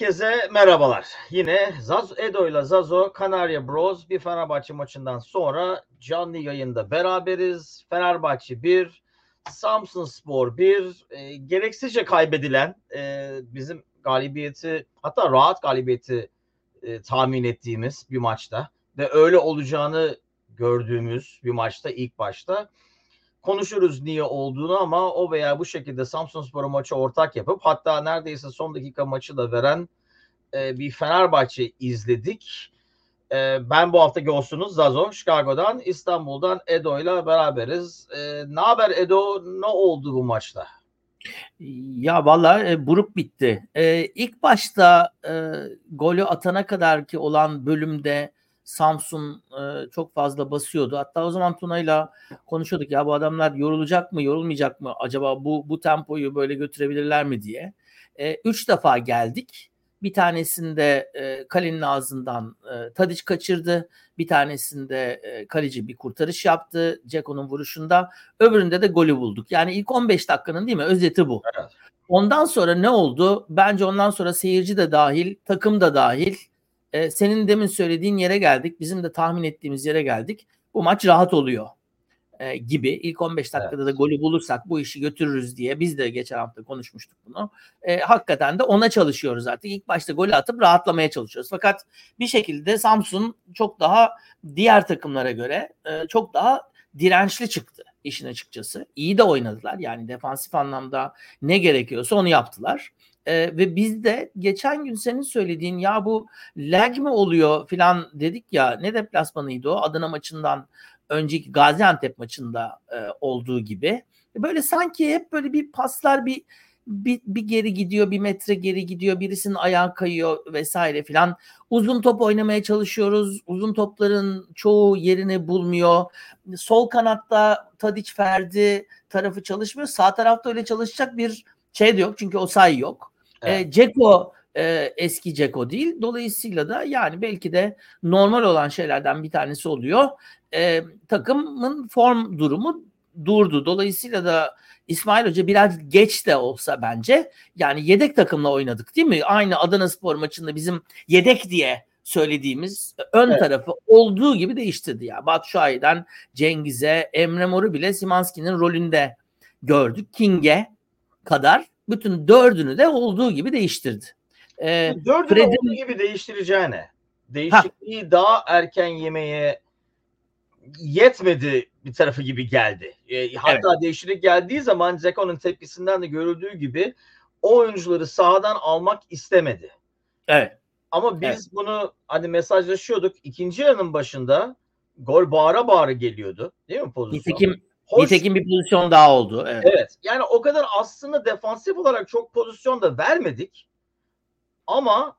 Herkese merhabalar. Yine Zaz Edo ile Zazo Kanarya Bros bir Fenerbahçe maçından sonra canlı yayında beraberiz. Fenerbahçe 1, Samsun Spor 1. E, gereksizce kaybedilen e, bizim galibiyeti hatta rahat galibiyeti e, tahmin ettiğimiz bir maçta ve öyle olacağını gördüğümüz bir maçta ilk başta konuşuruz niye olduğunu ama o veya bu şekilde Samsun Spor'a maçı ortak yapıp hatta neredeyse son dakika maçı da veren e, bir Fenerbahçe izledik. E, ben bu hafta ghostunuz Zazo Chicago'dan İstanbul'dan Edo ile beraberiz. E, ne haber Edo? Ne oldu bu maçta? Ya valla e, buruk bitti. E, ilk başta e, golü atana kadar ki olan bölümde Samsun e, çok fazla basıyordu. Hatta o zaman Tuna'yla konuşuyorduk ya bu adamlar yorulacak mı, yorulmayacak mı? Acaba bu bu tempoyu böyle götürebilirler mi diye. E, üç defa geldik. Bir tanesinde e, kalenin ağzından e, Tadiç kaçırdı. Bir tanesinde e, kaleci bir kurtarış yaptı Ceko'nun vuruşunda. Öbüründe de golü bulduk. Yani ilk 15 dakikanın değil mi? Özeti bu. Evet. Ondan sonra ne oldu? Bence ondan sonra seyirci de dahil, takım da dahil e, senin demin söylediğin yere geldik. Bizim de tahmin ettiğimiz yere geldik. Bu maç rahat oluyor e, gibi. İlk 15 dakikada evet. da golü bulursak bu işi götürürüz diye biz de geçen hafta konuşmuştuk bunu. E, hakikaten de ona çalışıyoruz artık. İlk başta golü atıp rahatlamaya çalışıyoruz. Fakat bir şekilde Samsun çok daha diğer takımlara göre e, çok daha dirençli çıktı işin açıkçası. İyi de oynadılar. Yani defansif anlamda ne gerekiyorsa onu yaptılar. E, ve biz de geçen gün senin söylediğin ya bu lag mi oluyor filan dedik ya ne deplasmanıydı o Adana maçından önceki Gaziantep maçında e, olduğu gibi. Böyle sanki hep böyle bir paslar bir bir, bir geri gidiyor, bir metre geri gidiyor, birisinin ayağı kayıyor vesaire filan. Uzun top oynamaya çalışıyoruz. Uzun topların çoğu yerini bulmuyor. Sol kanatta Tadiç Ferdi tarafı çalışmıyor. Sağ tarafta öyle çalışacak bir şey de yok. Çünkü o say yok. Evet. E, Ceko e, eski Ceko değil. Dolayısıyla da yani belki de normal olan şeylerden bir tanesi oluyor. E, takımın form durumu durdu. Dolayısıyla da İsmail Hoca biraz geç de olsa bence yani yedek takımla oynadık değil mi? Aynı Adana Spor maçında bizim yedek diye söylediğimiz ön evet. tarafı olduğu gibi değiştirdi ya. Batu Şahin'den Cengiz'e, Emre Mor'u bile Simanski'nin rolünde gördük. King'e kadar bütün dördünü de olduğu gibi değiştirdi. Ee, dördünü Fred'in... olduğu gibi değiştireceğine değişikliği ha. daha erken yemeye yetmedi bir tarafı gibi geldi. E, hatta evet. değişiklik geldiği zaman Zeko'nun tepkisinden de görüldüğü gibi o oyuncuları sahadan almak istemedi. Evet. Ama biz evet. bunu hani mesajlaşıyorduk. İkinci yarının başında gol bağıra bağıra geliyordu. Değil mi pozisyon? Nitekim Hoş. Nitekim bir pozisyon daha oldu. Evet. evet. Yani o kadar aslında defansif olarak çok pozisyon da vermedik. Ama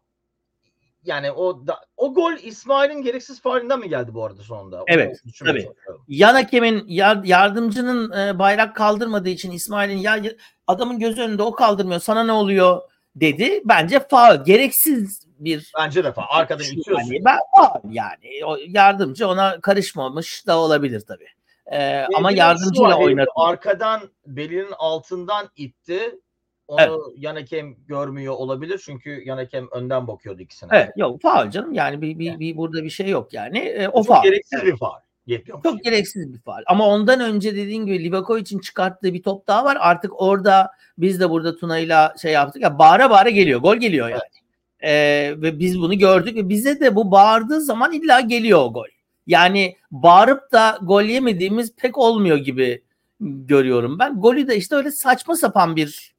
yani o da, o gol İsmail'in gereksiz faalinden mi geldi bu arada sonunda? Evet. Tabii. Yan hakemin yardımcının e, bayrak kaldırmadığı için İsmail'in ya adamın gözü önünde o kaldırmıyor. Sana ne oluyor dedi. Bence faul. Gereksiz bir Bence de faul. Arkadan itiyorsun. Yani, ben, faul yani. O yardımcı ona karışmamış da olabilir tabii. Ee, ama yardımcıyla oynadı. Arkadan belinin altından itti. Onu evet. yan hakem görmüyor olabilir çünkü yan hakem önden bakıyordu ikisine. Evet yok faul canım yani bir, bir, yani. bir burada bir şey yok yani e, o faul. Gereksiz evet. bir faul. Çok şey. gereksiz bir faal. Ama ondan önce dediğin gibi Livakovic'in çıkarttığı bir top daha var. Artık orada biz de burada Tuna'yla şey yaptık ya bağıra bağıra geliyor. Gol geliyor yani. Evet. Ee, ve biz bunu gördük ve bize de bu bağırdığı zaman illa geliyor o gol. Yani bağırıp da gol yemediğimiz pek olmuyor gibi görüyorum ben. Golü de işte öyle saçma sapan bir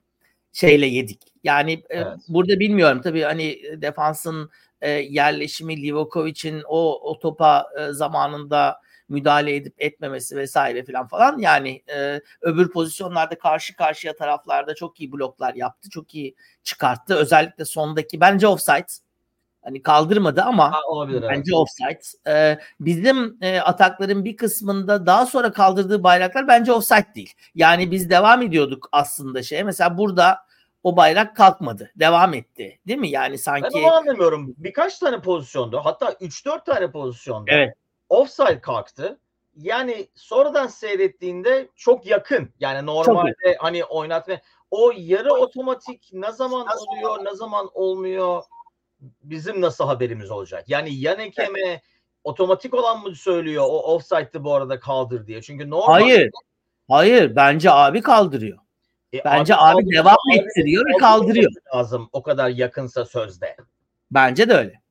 şeyle yedik. Yani e, evet. e, burada bilmiyorum tabii hani defansın e, yerleşimi Livakovic'in o, o topa e, zamanında müdahale edip etmemesi vesaire filan falan yani e, öbür pozisyonlarda karşı karşıya taraflarda çok iyi bloklar yaptı. Çok iyi çıkarttı. Özellikle sondaki bence offside hani kaldırmadı ama ha, olabilir, bence evet. offside. Ee, bizim e, atakların bir kısmında daha sonra kaldırdığı bayraklar bence offside değil. Yani biz devam ediyorduk aslında şeye. Mesela burada o bayrak kalkmadı. Devam etti. Değil mi? Yani sanki Ben onu anlamıyorum. Birkaç tane pozisyonda hatta 3-4 tane pozisyonda evet. offside kalktı. Yani sonradan seyrettiğinde çok yakın. Yani normalde çok hani oynatma o yarı otomatik ne zaman oluyor, ne zaman olmuyor bizim nasıl haberimiz olacak? Yani yan ekeme otomatik olan mı söylüyor o offside'dı bu arada kaldır diye? Çünkü normal Hayır. Hayır bence abi kaldırıyor. E, Bence abi, kaldır- devam abi ettiriyor ve kaldır- kaldırıyor. lazım o kadar yakınsa sözde. Bence de öyle.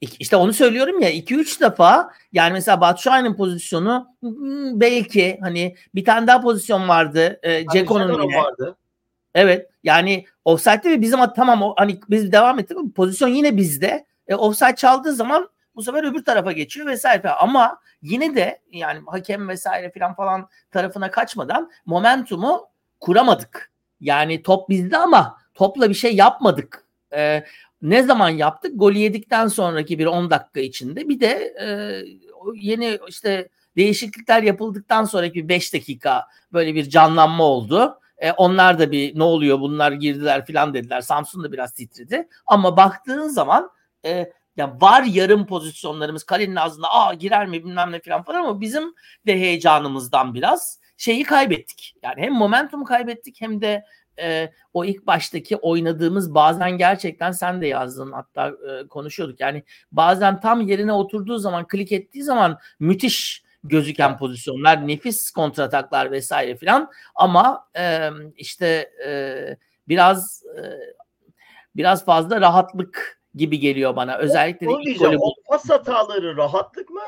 İşte onu söylüyorum ya 2-3 defa yani mesela Batshuayi'nin pozisyonu hmm, belki hani bir tane daha pozisyon vardı. E, Ceko'nun Ceko'nun yine. vardı. Evet yani offside'de ve bizim tamam o, hani biz devam ettik pozisyon yine bizde. E, offside çaldığı zaman bu sefer öbür tarafa geçiyor vesaire. Ama yine de yani hakem vesaire falan falan tarafına kaçmadan momentumu kuramadık. Yani top bizde ama topla bir şey yapmadık. E, ne zaman yaptık? Golü yedikten sonraki bir 10 dakika içinde bir de e, yeni işte değişiklikler yapıldıktan sonraki 5 dakika böyle bir canlanma oldu. E, onlar da bir ne oluyor bunlar girdiler filan dediler. Samsun da biraz titredi. Ama baktığın zaman e, ya var yarım pozisyonlarımız kalenin ağzında aa girer mi bilmem ne filan falan ama bizim de heyecanımızdan biraz şeyi kaybettik. Yani hem momentum kaybettik hem de e, o ilk baştaki oynadığımız bazen gerçekten sen de yazdın hatta e, konuşuyorduk. Yani bazen tam yerine oturduğu zaman klik ettiği zaman müthiş gözüken pozisyonlar, nefis kontrataklar vesaire filan ama e, işte e, biraz e, biraz fazla rahatlık gibi geliyor bana. Özellikle de Onu ilk golü O pas hataları rahatlık mı?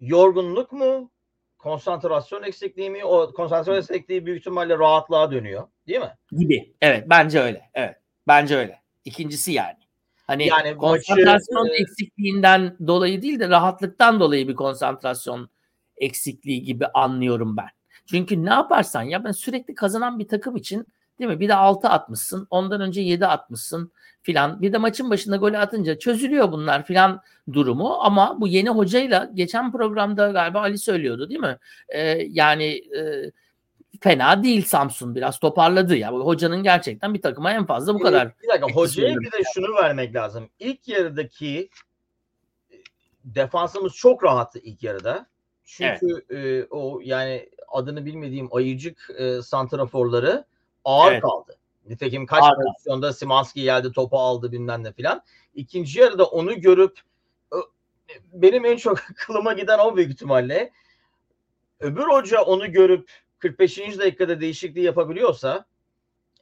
Yorgunluk mu? Konsantrasyon eksikliği mi? O konsantrasyon eksikliği büyük ihtimalle rahatlığa dönüyor. Değil mi? gibi. Evet bence öyle. Evet. Bence öyle. İkincisi yani. Hani Yani konsantrasyon maçı, eksikliğinden dolayı değil de rahatlıktan dolayı bir konsantrasyon eksikliği gibi anlıyorum ben. Çünkü ne yaparsan ya ben sürekli kazanan bir takım için değil mi? Bir de 6 atmışsın. Ondan önce 7 atmışsın filan. Bir de maçın başında golü atınca çözülüyor bunlar filan durumu ama bu yeni hocayla geçen programda galiba Ali söylüyordu değil mi? Ee, yani e, fena değil Samsun biraz toparladı ya. Hocanın gerçekten bir takıma en fazla bu kadar. Bir dakika hocaya bir de şunu vermek lazım. İlk yarıdaki e, defansımız çok rahattı ilk yarıda. Çünkü e, o yani adını bilmediğim ayıcık e, santraforları ağır Evet. kaldı. Nitekim kaç Ağır kaldı. pozisyonda Simanski geldi topu aldı bilmem ne filan. İkinci yarıda onu görüp benim en çok kılıma giden o büyük ihtimalle. Öbür hoca onu görüp 45. dakikada değişikliği yapabiliyorsa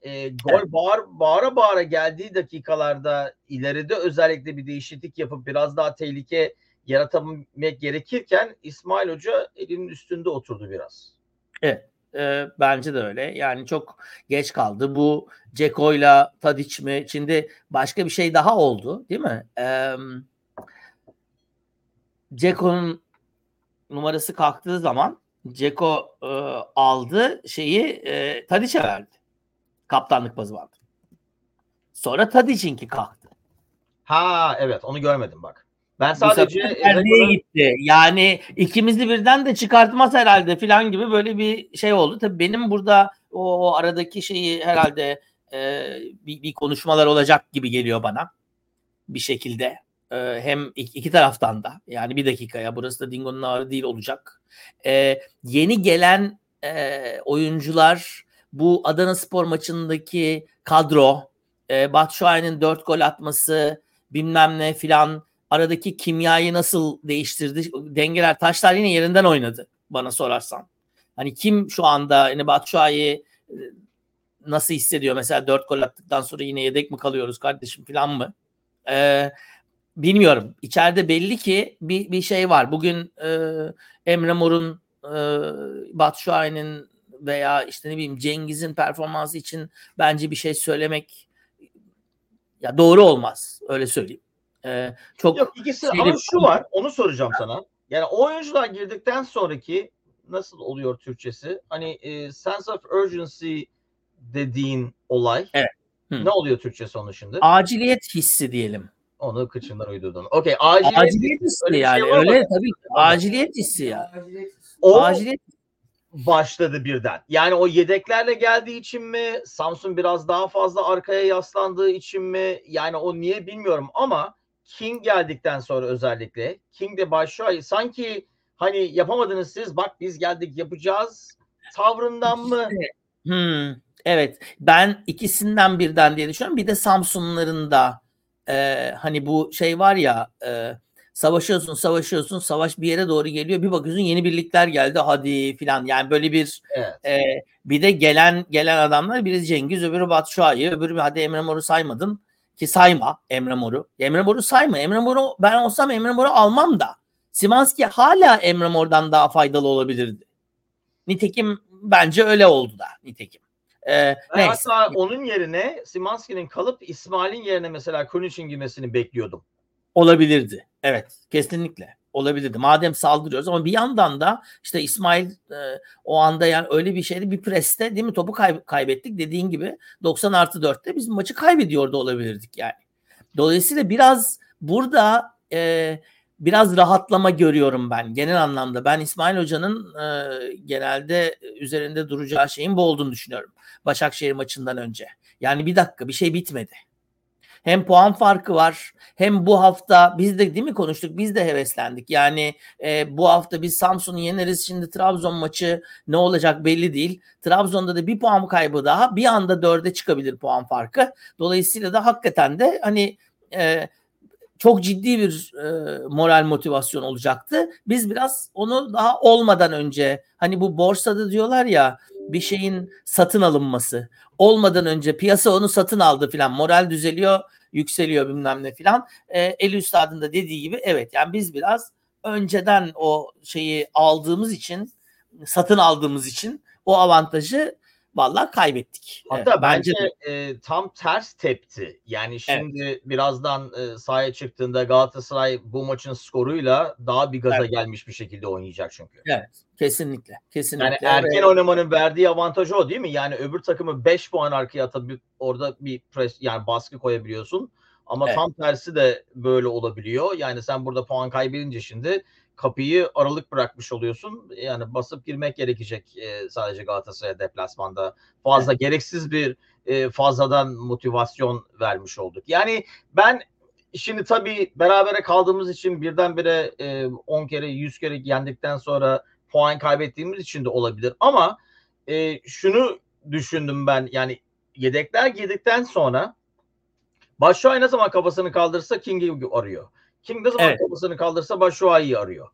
e, gol Evet. bağır, bağıra bağıra geldiği dakikalarda ileride özellikle bir değişiklik yapıp biraz daha tehlike yaratabilmek gerekirken İsmail Hoca elinin üstünde oturdu biraz. Ee, bence de öyle. Yani çok geç kaldı. Bu Ceko'yla Tadic mi? Şimdi başka bir şey daha oldu değil mi? Ee, Ceko'nun numarası kalktığı zaman Ceko e, aldı şeyi e, Tadic'e verdi. Kaptanlık bazı Sonra Tadic'inki kalktı. Ha evet onu görmedim bak. Ben sadece Ferdi'ye Zeko'nun- gitti. Yani ikimizi birden de çıkartmaz herhalde filan gibi böyle bir şey oldu. Tabii benim burada o, o aradaki şeyi herhalde e, bir, bir konuşmalar olacak gibi geliyor bana. Bir şekilde. E, hem iki, iki taraftan da. Yani bir dakikaya burası da Dingo'nun ağrı değil olacak. E, yeni gelen e, oyuncular bu Adana Spor maçındaki kadro e, Batshuayi'nin dört gol atması bilmem ne filan aradaki kimyayı nasıl değiştirdi? Dengeler, taşlar yine yerinden oynadı bana sorarsan. Hani kim şu anda hani Batshuayi e, nasıl hissediyor? Mesela dört gol attıktan sonra yine yedek mi kalıyoruz kardeşim falan mı? Ee, bilmiyorum. İçeride belli ki bir, bir şey var. Bugün e, Emre Mor'un e, Batshuayi'nin veya işte ne bileyim Cengiz'in performansı için bence bir şey söylemek ya doğru olmaz. Öyle söyleyeyim. Ee, çok Yok ikisi şeyli- ama şu var onu soracağım sana. Yani o oyuncular girdikten sonraki nasıl oluyor Türkçesi? Hani e, sense of urgency dediğin olay. Evet. Hı. Ne oluyor Türkçesi onun şimdi? aciliyet hissi diyelim. Onu kıçından uydurdun. Okey aciliyet. Aciliyet hissi öyle şey yani. mı? öyle tabii. Aciliyet hissi ya. O Aciliyet başladı birden. Yani o yedeklerle geldiği için mi? Samsun biraz daha fazla arkaya yaslandığı için mi? Yani o niye bilmiyorum ama King geldikten sonra özellikle King de başlıyor. Sanki hani yapamadınız siz bak biz geldik yapacağız tavrından mı? Hmm, evet. Ben ikisinden birden diye düşünüyorum. Bir de Samsunların da e, hani bu şey var ya e, savaşıyorsun savaşıyorsun savaş bir yere doğru geliyor bir bakıyorsun yeni birlikler geldi hadi filan yani böyle bir Evet. e, bir de gelen gelen adamlar biri Cengiz öbürü Batu Şua'yı öbürü hadi Emre Mor'u saymadın ki sayma Emre Mor'u Emre Mor'u sayma Emre Mor'u ben olsam Emre Mor'u almam da Simanski hala Emre Mor'dan daha faydalı olabilirdi. Nitekim bence öyle oldu da nitekim. Ee, Ben neyse. hatta onun yerine Simanski'nin kalıp İsmail'in yerine mesela Kuniç'in girmesini bekliyordum. Olabilirdi. Evet, kesinlikle olabilirdi. Madem saldırıyoruz ama bir yandan da işte İsmail e, o anda yani öyle bir şeydi bir preste değil mi topu kay- kaybettik dediğin gibi 90 artı 4'te biz maçı kaybediyordu olabilirdik yani. Dolayısıyla biraz burada e, biraz rahatlama görüyorum ben genel anlamda. Ben İsmail Hoca'nın e, genelde üzerinde duracağı şeyin bu olduğunu düşünüyorum. Başakşehir maçından önce. Yani bir dakika bir şey bitmedi. Hem puan farkı var hem bu hafta biz de değil mi konuştuk biz de heveslendik. Yani e, bu hafta biz Samsun'u yeneriz şimdi Trabzon maçı ne olacak belli değil. Trabzon'da da bir puan kaybı daha bir anda dörde çıkabilir puan farkı. Dolayısıyla da hakikaten de hani e, çok ciddi bir e, moral motivasyon olacaktı. Biz biraz onu daha olmadan önce hani bu borsada diyorlar ya bir şeyin satın alınması olmadan önce piyasa onu satın aldı filan moral düzeliyor yükseliyor bilmem ne filan. E, Eli Üstad'ın da dediği gibi evet yani biz biraz önceden o şeyi aldığımız için satın aldığımız için o avantajı vallahi kaybettik. Hatta Evet, bence de. e, tam ters tepti. Yani şimdi birazdan e, sahaya çıktığında Galatasaray bu maçın skoruyla daha bir gaza Evet. gelmiş bir şekilde oynayacak çünkü. Evet, kesinlikle. Kesinlikle. Yani erken Ve- oynamanın verdiği avantaj o değil mi? Yani öbür takımı 5 puan arkaya atıp orada bir pres yani baskı koyabiliyorsun. Ama Evet. tam tersi de böyle olabiliyor. Yani sen burada puan kaybedince şimdi kapıyı aralık bırakmış oluyorsun. Yani basıp girmek gerekecek e, sadece Galatasaray'a deplasmanda. Fazla gereksiz bir e, fazladan motivasyon vermiş olduk. Yani ben şimdi tabii berabere kaldığımız için birdenbire e, 10 kere 100 kere yendikten sonra puan kaybettiğimiz için de olabilir. Ama e, şunu düşündüm ben yani yedekler girdikten sonra Başşuay ne zaman kafasını kaldırırsa King'i arıyor. King ne zaman Evet. kafasını kaldırırsa Başşuay'ı arıyor.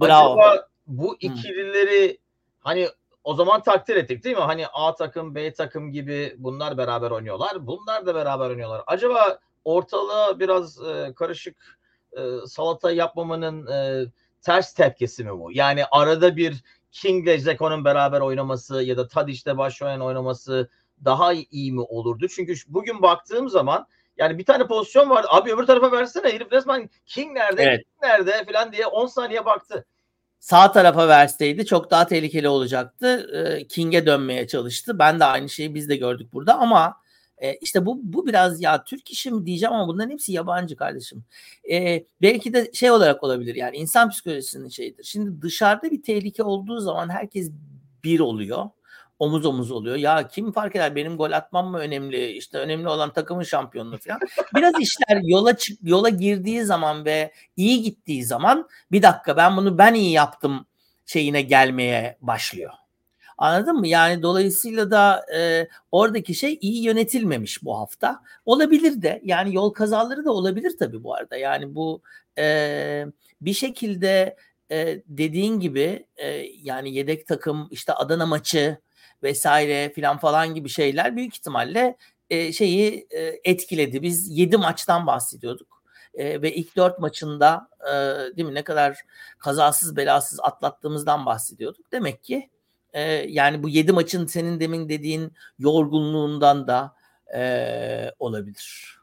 Bravo. Acaba bu ikilileri hani o zaman takdir ettik değil mi? Hani A takım, B takım gibi bunlar beraber oynuyorlar. Bunlar da beraber oynuyorlar. Acaba ortalığa biraz e, karışık e, salata yapmamanın e, ters tepkisi mi bu? Yani arada bir King'le Zeko'nun beraber oynaması ya da Tadic'le Başşuay'ın oynaması daha iyi mi olurdu? Çünkü bugün baktığım zaman yani bir tane pozisyon vardı. Abi öbür tarafa versene. Herif resmen King nerede? Evet. King nerede falan diye 10 saniye baktı. sağ tarafa verseydi çok daha tehlikeli olacaktı. Ee, King'e dönmeye çalıştı. Ben de aynı şeyi biz de gördük burada ama e, işte bu bu biraz ya Türk işi mi diyeceğim ama bunların hepsi yabancı kardeşim. Ee, belki de şey olarak olabilir yani insan psikolojisinin şeyidir. Şimdi dışarıda bir tehlike olduğu zaman herkes bir oluyor. Omuz omuz oluyor. Ya kim fark eder benim gol atmam mı önemli? İşte önemli olan takımın şampiyonluğu falan. Biraz işler yola çık yola girdiği zaman ve iyi gittiği zaman bir dakika ben bunu ben iyi yaptım şeyine gelmeye başlıyor. Anladın mı? Yani dolayısıyla da e, oradaki şey iyi yönetilmemiş bu hafta. Olabilir de yani yol kazaları da olabilir tabii bu arada. Yani bu e, bir şekilde e, dediğin gibi e, yani yedek takım işte Adana maçı vesaire filan falan gibi şeyler büyük ihtimalle e, şeyi e, etkiledi. Biz 7 maçtan bahsediyorduk. E, ve ilk 4 maçında e, değil mi ne kadar kazasız belasız atlattığımızdan bahsediyorduk. Demek ki e, yani bu 7 maçın senin demin dediğin yorgunluğundan da e, olabilir.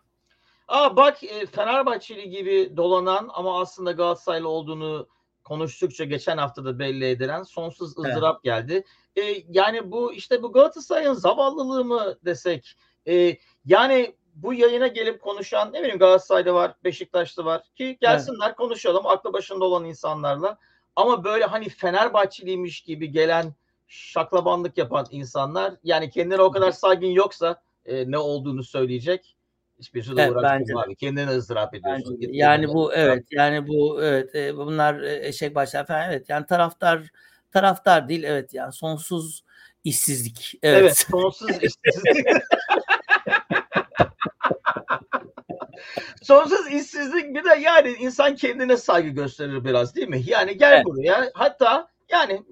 Aa bak e, Fenerbahçeli gibi dolanan ama aslında Galatasaraylı olduğunu konuştukça geçen hafta da belli edilen sonsuz Evet. ızdırap geldi. E, yani bu işte bu Galatasaray'ın zavallılığı mı desek? E, yani bu yayına gelip konuşan ne bileyim Galatasaray'da var, Beşiktaş'ta var ki gelsinler konuşalım aklı başında olan insanlarla. Ama böyle hani Fenerbahçeliymiş gibi gelen şaklabanlık yapan insanlar yani kendine o kadar saygın yoksa e, ne olduğunu söyleyecek. Hiçbirisi de Evet, uğraşmıyor abi. Kendini ızdırap ediyorsun. Yani bu evet yani bu evet e, bunlar e, eşek başlar falan evet yani taraftar taraftar değil evet yani sonsuz işsizlik. Evet, Evet. sonsuz işsizlik. sonsuz işsizlik bir de yani insan kendine saygı gösterir biraz değil mi? Yani gel Evet. buraya hatta yani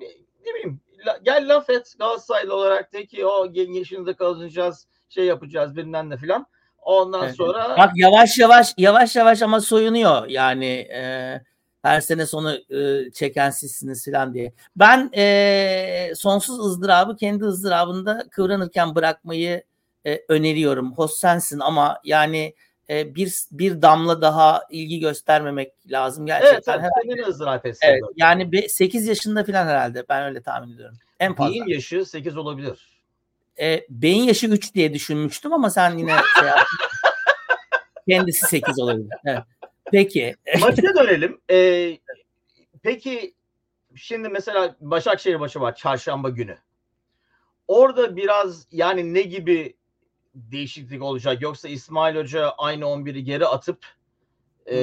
ne bileyim gel laf et Galatasaraylı olarak de ki o yaşınızda kalacağız şey yapacağız bilmem ne filan. Ondan Evet. sonra Bak yavaş yavaş yavaş yavaş ama soyunuyor yani e, her sene sonu e, çeken sizsiniz falan diye. Ben e, sonsuz ızdırabı kendi ızdırabında kıvranırken bırakmayı e, öneriyorum. Host sensin ama yani e, bir bir damla daha ilgi göstermemek lazım gerçekten. evet Herhalde- kendini ızdırap Evet, hissediyor. yani 8 yaşında falan herhalde ben öyle tahmin ediyorum. En fazla. Beyin yaşı 8 olabilir. E, beyin yaşı 3 diye düşünmüştüm ama sen yine şey yaptın. Kendisi 8 olabilir. Evet. Peki. Maça dönelim. Ee, peki şimdi mesela Başakşehir maçı var çarşamba günü. Orada biraz yani ne gibi değişiklik olacak? Yoksa İsmail Hoca aynı 11'i geri atıp e,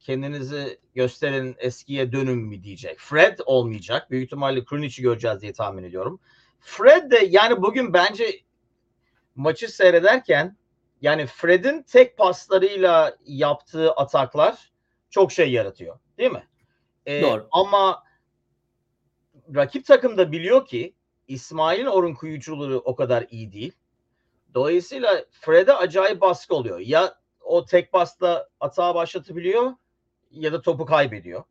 kendinizi gösterin eskiye dönün mü diyecek. Fred olmayacak. Büyük ihtimalle Krunić'i göreceğiz diye tahmin ediyorum. Fred de yani bugün bence maçı seyrederken yani Fred'in tek paslarıyla yaptığı ataklar çok şey yaratıyor. Değil mi? Ee, Doğru. Ama rakip takım da biliyor ki İsmail'in orun kuyuculuğu o kadar iyi değil. Dolayısıyla Fred'e acayip baskı oluyor. Ya o tek pasta atağı başlatabiliyor ya da topu kaybediyor.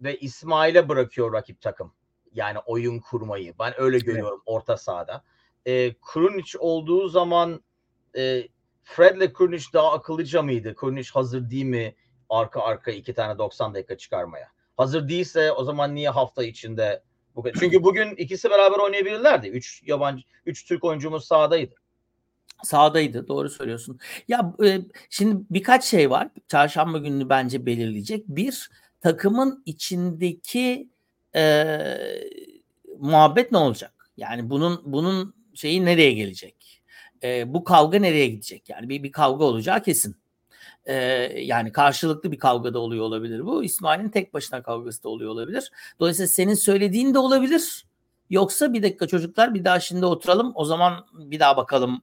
Ve İsmail'e bırakıyor rakip takım. Yani oyun kurmayı. Ben öyle görüyorum orta sahada. E, Krunic olduğu zaman e, Fred'le Krunic daha akıllıca mıydı? Krunic hazır değil mi arka arka iki tane 90 dakika çıkarmaya? Hazır değilse o zaman niye hafta içinde bu? Çünkü bugün ikisi beraber oynayabilirlerdi. Üç yabancı, üç Türk oyuncumuz sahadaydı. Sağdaydı. Doğru söylüyorsun. Ya e, şimdi birkaç şey var. Çarşamba gününü bence belirleyecek. Bir, takımın içindeki e, muhabbet ne olacak? Yani bunun bunun şeyi nereye gelecek? E, bu kavga nereye gidecek? Yani bir, bir kavga olacağı kesin. E, yani karşılıklı bir kavga da oluyor olabilir bu. İsmail'in tek başına kavgası da oluyor olabilir. Dolayısıyla senin söylediğin de olabilir. Yoksa bir dakika çocuklar bir daha şimdi oturalım o zaman bir daha bakalım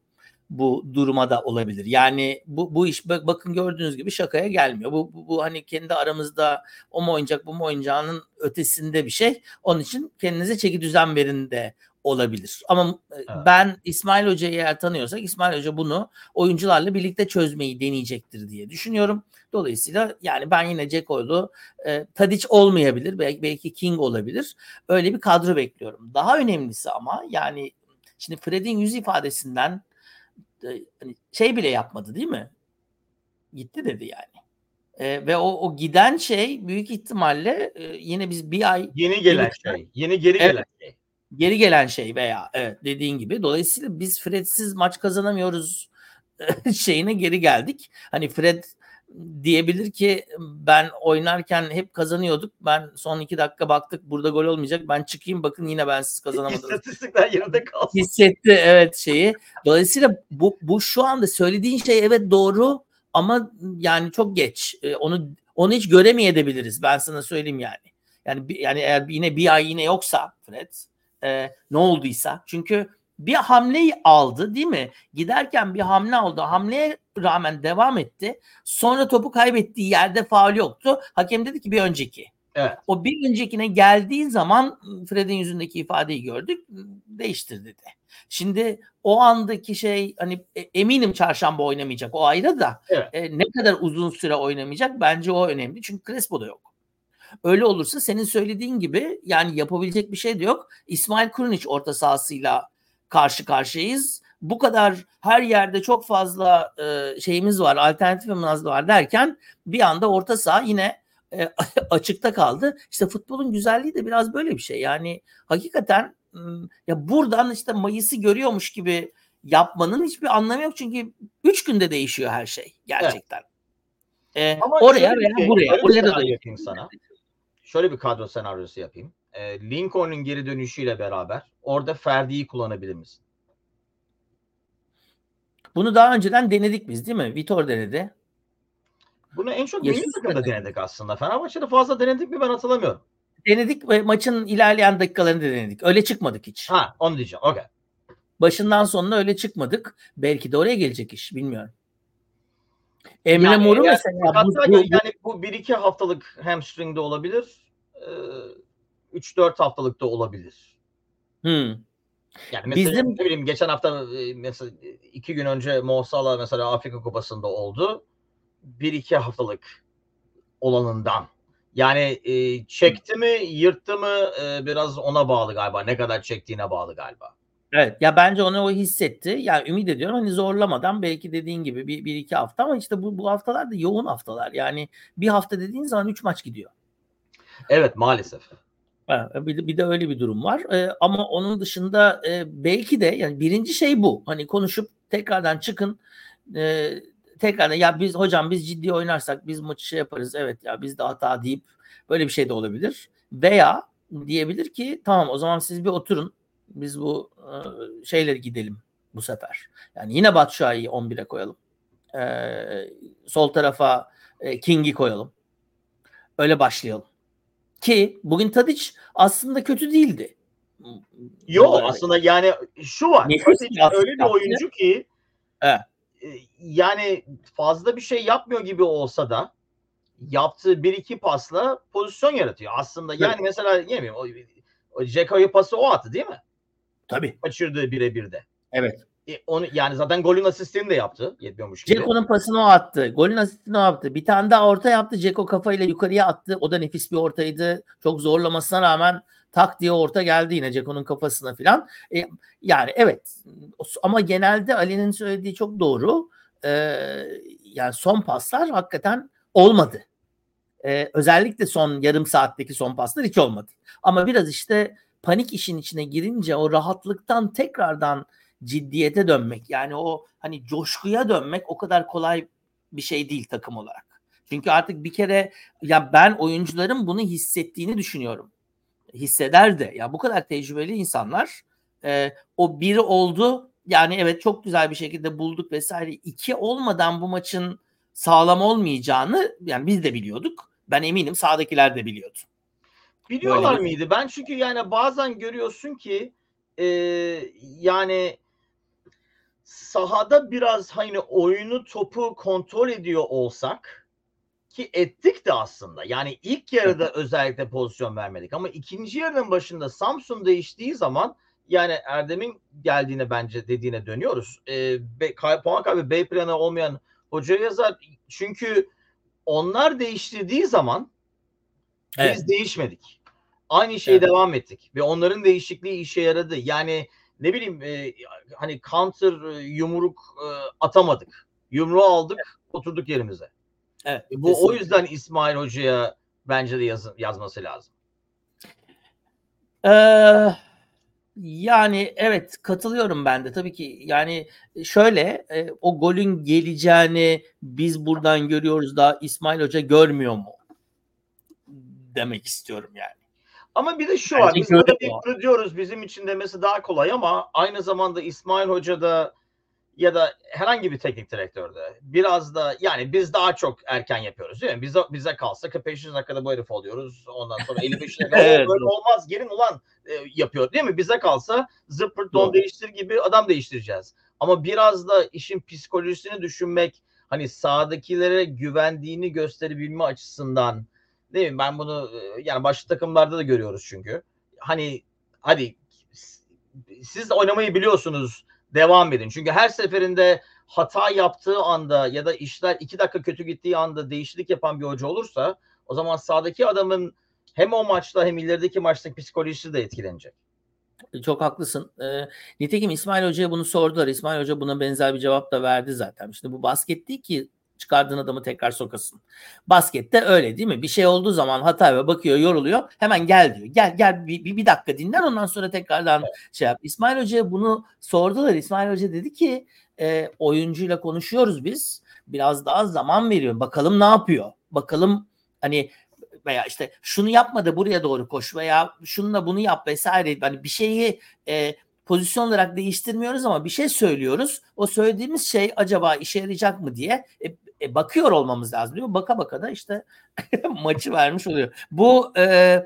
bu duruma da olabilir. Yani bu bu iş bak- bakın gördüğünüz gibi şakaya gelmiyor. Bu, bu, bu hani kendi aramızda o mu oyuncak bu mu oyuncağının ötesinde bir şey. Onun için kendinize çeki düzen verin de olabilir. Ama e, Evet. ben İsmail Hoca'yı eğer tanıyorsak İsmail Hoca bunu oyuncularla birlikte çözmeyi deneyecektir diye düşünüyorum. Dolayısıyla yani ben yine Ceko'lu e, Tadic olmayabilir. Belki, belki King olabilir. Öyle bir kadro bekliyorum. Daha önemlisi ama yani şimdi Fred'in yüz ifadesinden e, hani şey bile yapmadı değil mi? Gitti dedi yani. E, ve o, o giden şey büyük ihtimalle e, yine biz bir ay Yeni gelen şey. Yeni geri Evet. gelen şey. Geri gelen şey veya evet dediğin gibi. Dolayısıyla biz Fred'siz maç kazanamıyoruz şeyine geri geldik. Hani Fred diyebilir ki ben oynarken hep kazanıyorduk. Ben son iki dakika baktık burada gol olmayacak. Ben çıkayım bakın yine bensiz kazanamadınız. İstatistikler yerinde kalsın. Hissetti evet şeyi. Dolayısıyla bu, bu şu anda söylediğin şey evet doğru ama yani çok geç. Ee, onu onu hiç göremeyebiliriz. Ben sana söyleyeyim yani. Yani yani eğer yine bir ay yine yoksa Fred e, ne olduysa çünkü bir hamleyi aldı değil mi? Giderken bir hamle aldı. Hamleye rağmen devam etti. Sonra topu kaybettiği yerde faul yoktu. Hakem dedi ki bir önceki. Evet. O bir öncekine geldiği zaman Fred'in yüzündeki ifadeyi gördük. Değiştir dedi. Şimdi o andaki şey hani e, eminim çarşamba oynamayacak o ayrı da Evet. e, ne kadar uzun süre oynamayacak bence o önemli. Çünkü Crespo da yok. Öyle olursa senin söylediğin gibi yani yapabilecek bir şey de yok. İsmail Kurunic orta sahasıyla karşı Bu kadar her yerde çok fazla e, şeyimiz var, alternatifimiz var derken bir anda orta saha yine e, açıkta kaldı. İşte futbolun güzelliği de biraz böyle bir şey. Yani hakikaten ya buradan işte Mayıs'ı görüyormuş gibi yapmanın hiçbir anlamı yok. Çünkü üç günde değişiyor her şey gerçekten. E, Ama oraya veya şey, buraya. Oraya da değişiyor. yapayım sana. Şöyle bir kadro senaryosu yapayım. Ee, Lincoln'un geri dönüşüyle beraber orada Ferdi'yi kullanabilir misin? Bunu daha önceden denedik biz değil mi? Vitor denedi. Bunu en çok milli takımda takım. denedik aslında. Fenerbahçe'de fazla denedik mi ben hatırlamıyorum. denedik ve maçın ilerleyen dakikalarında denedik. Öyle çıkmadık hiç. Ha onu diyeceğim. Okay. Başından sonuna öyle çıkmadık. Belki de oraya gelecek iş bilmiyorum. Emre Yani Mor'u eğer- mesela bu, Hatta bu- yani bu 1-2 haftalık hamstring'de olabilir. Ee, 3-4 haftalık da olabilir. Hmm. Yani mesela Bizim- ne bileyim geçen hafta e, mesela iki gün önce Mo Salah mesela Afrika Kupası'nda oldu. 1-2 haftalık olanından. Yani e, çekti mi, yırttı mı e, biraz ona bağlı galiba. Ne kadar çektiğine bağlı galiba. Evet ya bence onu o hissetti. Yani ümit ediyorum hani zorlamadan belki dediğin gibi bir, bir iki hafta ama işte bu, bu haftalar da yoğun haftalar. Yani bir hafta dediğin zaman üç maç gidiyor. Evet maalesef. Bir bir de öyle bir durum var. Ee, ama onun dışında e, belki de yani birinci şey bu. Hani konuşup tekrardan çıkın. E, tekrardan ya biz hocam biz ciddi oynarsak biz maçı şey yaparız. Evet ya biz de hata deyip böyle bir şey de olabilir. Veya diyebilir ki tamam o zaman siz bir oturun. Biz bu e, şeyleri gidelim bu sefer. Yani yine Batshuayi'yi 11'e koyalım. Ee, sol tarafa e, King'i koyalım. Öyle başlayalım. Ki bugün Tadic aslında kötü değildi. Yo aslında yani şu var. Tadic öyle bir oyuncu ki Evet. e, yani fazla bir şey yapmıyor gibi olsa da yaptığı bir iki pasla pozisyon yaratıyor. Aslında yani Evet. mesela ne bileyim Ceko'yu pası o attı değil mi? Tabii. Kaçırdığı birebir de. Evet. E, onu yani zaten golün asistini de yaptı. Yetmiyormuş gibi. Ceko'nun pasını o attı. Golün asistini o yaptı. Bir tane daha orta yaptı. Ceko kafayla yukarıya attı. O da nefis bir ortaydı. Çok zorlamasına rağmen tak diye orta geldi yine Ceko'nun kafasına filan. E, yani evet. Ama genelde Ali'nin söylediği çok doğru. Ee, yani son paslar hakikaten olmadı. Ee, özellikle son yarım saatteki son paslar hiç olmadı. Ama biraz işte panik işin içine girince o rahatlıktan tekrardan ciddiyete dönmek yani o hani coşkuya dönmek o kadar kolay bir şey değil takım olarak. Çünkü artık bir kere ya ben oyuncuların bunu hissettiğini düşünüyorum. Hisseder de ya bu kadar tecrübeli insanlar e, o biri oldu yani evet çok güzel bir şekilde bulduk vesaire iki olmadan bu maçın sağlam olmayacağını yani biz de biliyorduk. Ben eminim sağdakiler de biliyordu. Biliyorlar Böyle mıydı? Ben çünkü yani bazen görüyorsun ki e, yani sahada biraz hani oyunu topu kontrol ediyor olsak ki ettik de aslında. Yani ilk yarıda özellikle pozisyon vermedik ama ikinci yarının başında Samsun değiştiği zaman yani Erdem'in geldiğine bence dediğine dönüyoruz. E, be, kay, puan kaybı B planı olmayan hoca yazar. Çünkü onlar değiştirdiği zaman Evet. biz değişmedik. Aynı şeye Evet. devam ettik ve onların değişikliği işe yaradı. Yani ne bileyim e, hani counter e, yumruk e, atamadık. Yumruğu aldık, oturduk yerimize. Evet. Bu o kesinlikle. yüzden İsmail Hoca'ya bence de yaz, yazması lazım. Ee, yani evet katılıyorum ben de tabii ki yani şöyle e, o golün geleceğini biz buradan görüyoruz da İsmail Hoca görmüyor mu demek istiyorum yani. Ama bir de şu Bence var. Biz burada bir diyoruz bizim için demesi daha kolay ama aynı zamanda İsmail Hoca da ya da herhangi bir teknik direktörde biraz da yani biz daha çok erken yapıyoruz değil mi? Bize, bize kalsa 45. dakikada bu herif oluyoruz. Ondan sonra 55 dakikada Evet, böyle doğru. olmaz gelin ulan e, yapıyor değil mi? Bize kalsa zıppırt don değiştir gibi adam değiştireceğiz. Ama biraz da işin psikolojisini düşünmek hani sahadakilere güvendiğini gösterebilme açısından değil mi? Ben bunu e, yani başka takımlarda da görüyoruz çünkü. Hani hadi siz oynamayı biliyorsunuz devam edin. Çünkü her seferinde hata yaptığı anda ya da işler iki dakika kötü gittiği anda değişiklik yapan bir hoca olursa o zaman sahadaki adamın hem o maçta hem ilerideki maçtaki psikolojisi de etkilenecek. Çok haklısın. Ee, nitekim İsmail Hoca'ya bunu sordular. İsmail Hoca buna benzer bir cevap da verdi zaten. Şimdi bu basket değil ki çıkardığın adamı tekrar sokasın. Baskette öyle değil mi? Bir şey olduğu zaman hata ve bakıyor yoruluyor. Hemen gel diyor. Gel gel bir, bir, dakika dinlen ondan sonra tekrardan şey yap. İsmail Hoca'ya bunu sordular. İsmail Hoca dedi ki e, oyuncuyla konuşuyoruz biz. Biraz daha zaman veriyor. Bakalım ne yapıyor? Bakalım hani veya işte şunu yapma da buraya doğru koş veya şununla bunu yap vesaire. Hani bir şeyi e, pozisyon olarak değiştirmiyoruz ama bir şey söylüyoruz. O söylediğimiz şey acaba işe yarayacak mı diye e, e, bakıyor olmamız lazım diyor. Baka baka da işte maçı vermiş oluyor. Bu e,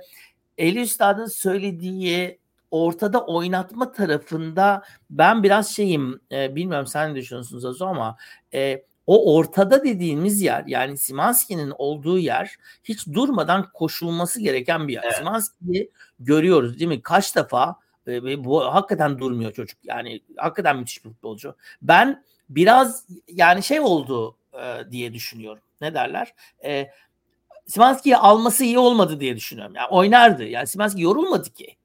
Eli Üstad'ın söylediği ortada oynatma tarafında ben biraz şeyim e, bilmiyorum sen ne düşünüyorsunuz Azo ama e, o ortada dediğimiz yer yani Simanski'nin olduğu yer hiç durmadan koşulması gereken bir yer. Evet. Simanski'yi görüyoruz değil mi? Kaç defa e, bu hakikaten durmuyor çocuk. Yani hakikaten müthiş bir futbolcu. Ben biraz yani şey oldu e, diye düşünüyorum. Ne derler? E, Simanski'yi alması iyi olmadı diye düşünüyorum. Yani oynardı. Yani Simanski yorulmadı ki.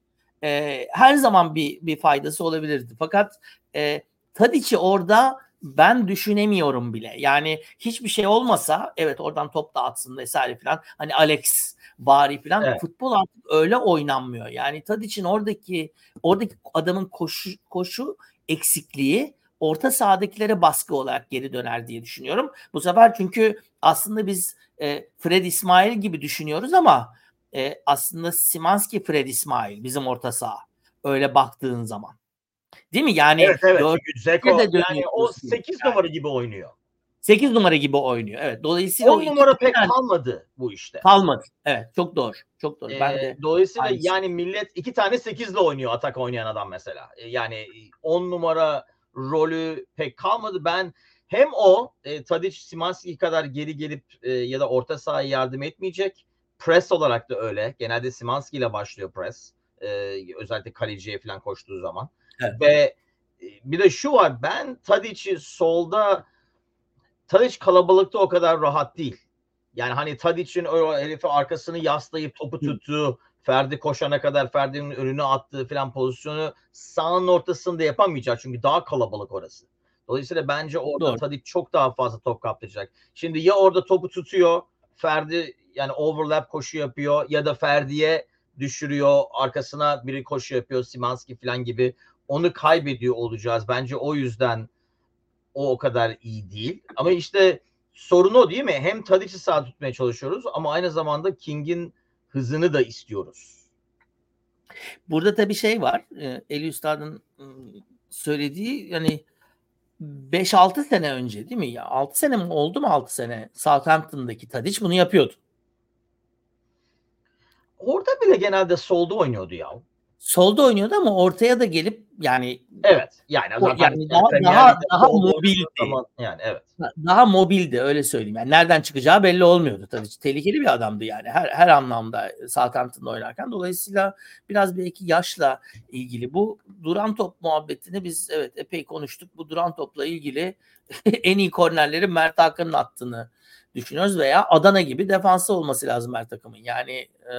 E, her zaman bir bir faydası olabilirdi. Fakat e, Tadic'i orada ben düşünemiyorum bile. Yani hiçbir şey olmasa evet oradan top dağıtsın vesaire falan. Hani Alex bari falan Evet. futbol artık öyle oynanmıyor. Yani Tadic'in oradaki oradaki adamın koşu koşu eksikliği orta sahadakilere baskı olarak geri döner diye düşünüyorum. Bu sefer çünkü aslında biz e, Fred İsmail gibi düşünüyoruz ama e, aslında Simanski Fred İsmail bizim orta saha. Öyle baktığın zaman. Değil mi? Yani Evet evet. dört- Çünkü Zeko de yani o diyorsun. 8 Yani. numara gibi oynuyor. 8 numara gibi oynuyor. Evet. Dolayısıyla o 10 iki numara pek tane kalmadı bu işte. kalmadı. Evet. Çok doğru. Çok doğru. ben Ee, de dolayısıyla aynısı. yani millet iki tane 8 ile oynuyor atak oynayan adam mesela. Ee, Yani 10 numara rolü pek kalmadı. Ben hem o e, Tadic Simanski kadar geri gelip e, ya da orta sahaya yardım etmeyecek. Press olarak da öyle. Genelde Simanski ile başlıyor press. Ee, özellikle kaleciye falan koştuğu zaman. Evet. Ve e, bir de şu var. Ben Tadic'i solda Tadic kalabalıkta o kadar rahat değil. Yani hani Tadic'in o herifi arkasını yaslayıp topu tuttuğu, Ferdi koşana kadar Ferdi'nin önüne attığı falan pozisyonu sahanın ortasında yapamayacak. Çünkü daha kalabalık orası. Dolayısıyla bence orada Doğru. Tadic çok daha fazla top kaptıracak. Şimdi ya orada topu tutuyor, Ferdi yani overlap koşu yapıyor ya da Ferdi'ye düşürüyor, arkasına biri koşu yapıyor, Simanski falan gibi. Onu kaybediyor olacağız. Bence o yüzden o o kadar iyi değil. Ama işte sorun o değil mi? Hem Tadic'i sağ tutmaya çalışıyoruz ama aynı zamanda King'in hızını da istiyoruz. Burada tabii şey var. E, Eli Üstad'ın ım, söylediği yani 5-6 sene önce değil mi ya? 6 sene mi oldu mu 6 sene? Southampton'daki Tadic bunu yapıyordu. Orada bile genelde solda oynuyordu ya. Solda oynuyordu ama ortaya da gelip yani Evet. Yani O- yani daha- daha- daha mobildi. zaman- yani evet. daha mobildi öyle söyleyeyim. Yani nereden çıkacağı belli olmuyordu tabii. Tehlikeli bir adamdı yani her her anlamda Southampton'da oynarken. Dolayısıyla biraz belki yaşla ilgili bu duran top muhabbetini biz evet epey konuştuk. Bu duran topla ilgili en iyi kornerleri Mert Hakan'ın attığını düşünüyoruz veya Adana gibi defansı olması lazım Mert takımın. Yani e,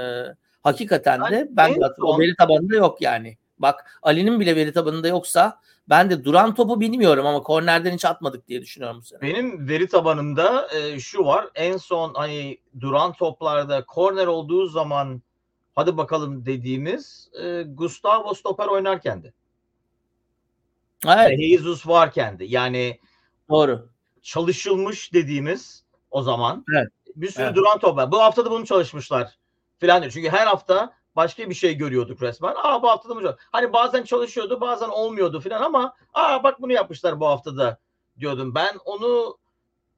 hakikaten de Ben ben en de o veri tabanında yok yani. Bak Ali'nin bile veri tabanında yoksa ben de duran topu bilmiyorum ama kornerden hiç atmadık diye düşünüyorum bu sene. Benim veri tabanımda e, şu var. En son hani duran toplarda korner olduğu zaman hadi bakalım dediğimiz e, Gustavo stoper oynarken de. Evet, Ve Jesus varken de. Yani doğru. çalışılmış dediğimiz o zaman Evet. bir sürü Evet. duran top var. Bu hafta da bunu çalışmışlar filan diyor. Çünkü her hafta başka bir şey görüyorduk resmen. Aa bu hafta da bunu Hani bazen çalışıyordu bazen olmuyordu filan ama aa bak bunu yapmışlar bu haftada diyordum. Ben onu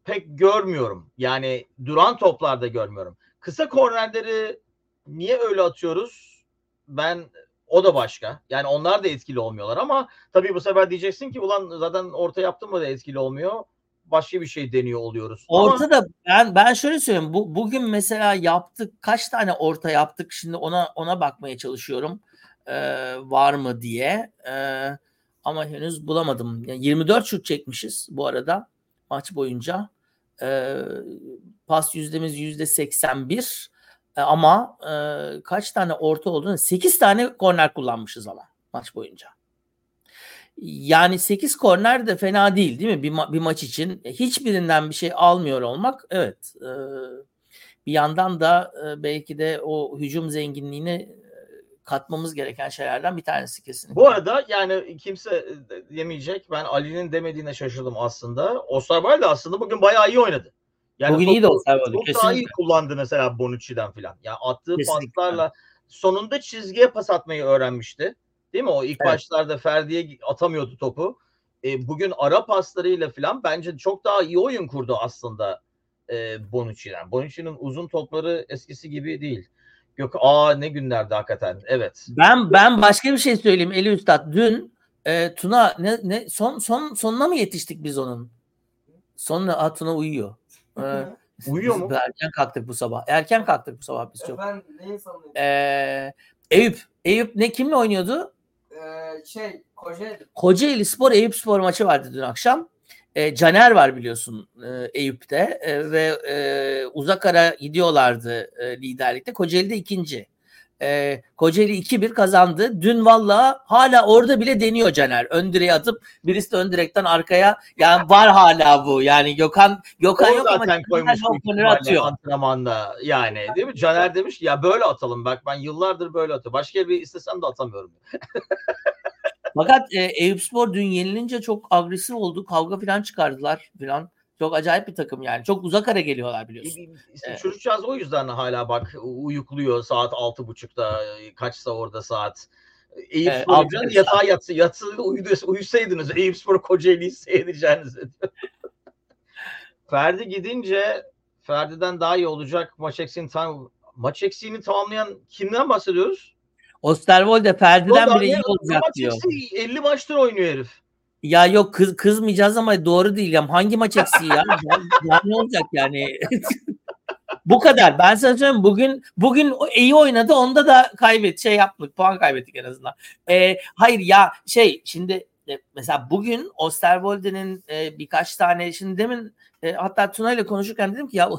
pek görmüyorum. Yani duran toplarda görmüyorum. Kısa kornerleri niye öyle atıyoruz? Ben o da başka. Yani onlar da etkili olmuyorlar ama tabii bu sefer diyeceksin ki ulan zaten orta yaptın mı da etkili olmuyor. Başka bir şey deniyor oluyoruz. Ama Ortada ben ben şöyle söyleyeyim. Bu bugün mesela yaptık kaç tane orta yaptık şimdi ona ona bakmaya çalışıyorum. Ee, var mı diye. Ee, ama henüz bulamadım. Yani 24 şut çekmişiz bu arada maç boyunca. Ee, pas yüzdemiz yüzde 81. Ee, ama e, kaç tane orta olduğunu 8 tane korner kullanmışız ama maç boyunca. Yani 8 korner de fena değil değil mi bir, ma- bir maç için? E, Hiçbirinden bir şey almıyor olmak evet. e, bir yandan da e, belki de o hücum zenginliğini e, katmamız gereken şeylerden bir tanesi kesinlikle. bu arada yani kimse e, demeyecek. Ben Ali'nin demediğine şaşırdım aslında. Osterwald aslında bugün bayağı iyi oynadı. Yani Bugün topu iyi de Osterwald, Çok daha iyi kullandı mesela Bonucci'den filan. Yani attığı Kesinlikle. paslarla sonunda çizgiye pas atmayı öğrenmişti. Değil mi? O ilk Evet. başlarda Ferdi'ye atamıyordu topu. E, bugün ara paslarıyla filan bence çok daha iyi oyun kurdu aslında e, Bonucci'den. Bonucci'nin uzun topları eskisi gibi değil. Yok aa ne günlerdi hakikaten. Evet. Ben ben başka bir şey söyleyeyim Eli Üstad. Dün e, Tuna ne, ne son son sonuna mı yetiştik biz onun? Sonra Aa, Tuna uyuyor. Ee, Uyuyor biz mu? Erken kalktık bu sabah. Erken kalktık bu sabah biz çok. Efendim neyin sanıyorsun? Ee, Eyüp. Eyüp ne kimle oynuyordu? Ee, şey Kocaeli. Kocaeli Spor Eyüp Spor maçı vardı dün akşam. E, Caner var biliyorsun e, Eyüp'te e, ve e, uzak ara gidiyorlardı e, liderlikte. Kocaeli'de ikinci. E, Kocaeli 2-1 kazandı. Dün valla hala orada bile deniyor Caner. Ön direğe atıp birisi de ön direkten arkaya. Yani var hala bu. Yani Gökhan Gökhan O yok ama zaten Caner koymuş ihtimalle atıyor. antrenmanda yani değil mi? Caner demiş ki, ya böyle atalım bak ben yıllardır böyle atıyorum. Başka bir istesem de atamıyorum. Fakat e, Eyüpspor dün yenilince çok agresif oldu. Kavga falan çıkardılar falan. Çok acayip bir takım yani. Çok uzak ara geliyorlar biliyorsun. İşte Evet. Çocukcağız o yüzden hala bak uyukluyor saat altı buçukta kaçsa orada saat. Eyüp Evet, Spor altı oyuncuları buçuk yatağa yatsı, yatsı uyusaydınız Eyüp Spor Kocaeli'yi seyredeceğiniz. Ferdi gidince Ferdi'den daha iyi olacak maç eksiğini tam maç eksiğini tamamlayan kimden bahsediyoruz? Osterwolde Ferdi'den bile iyi olacak diyor. eksiği 50 maçtır oynuyor herif. Ya yok kız kızmayacağız ama doğru değil ya. Hangi maç eksiği ya? ya, ne olacak yani? Bu kadar. Ben sana söyleyeyim bugün bugün iyi oynadı. Onda da kaybet şey yaptık. Puan kaybettik en azından. Ee, hayır ya şey şimdi e, mesela bugün Osterwolde'nin e, birkaç tane şimdi demin e, hatta Tuna ile konuşurken dedim ki ya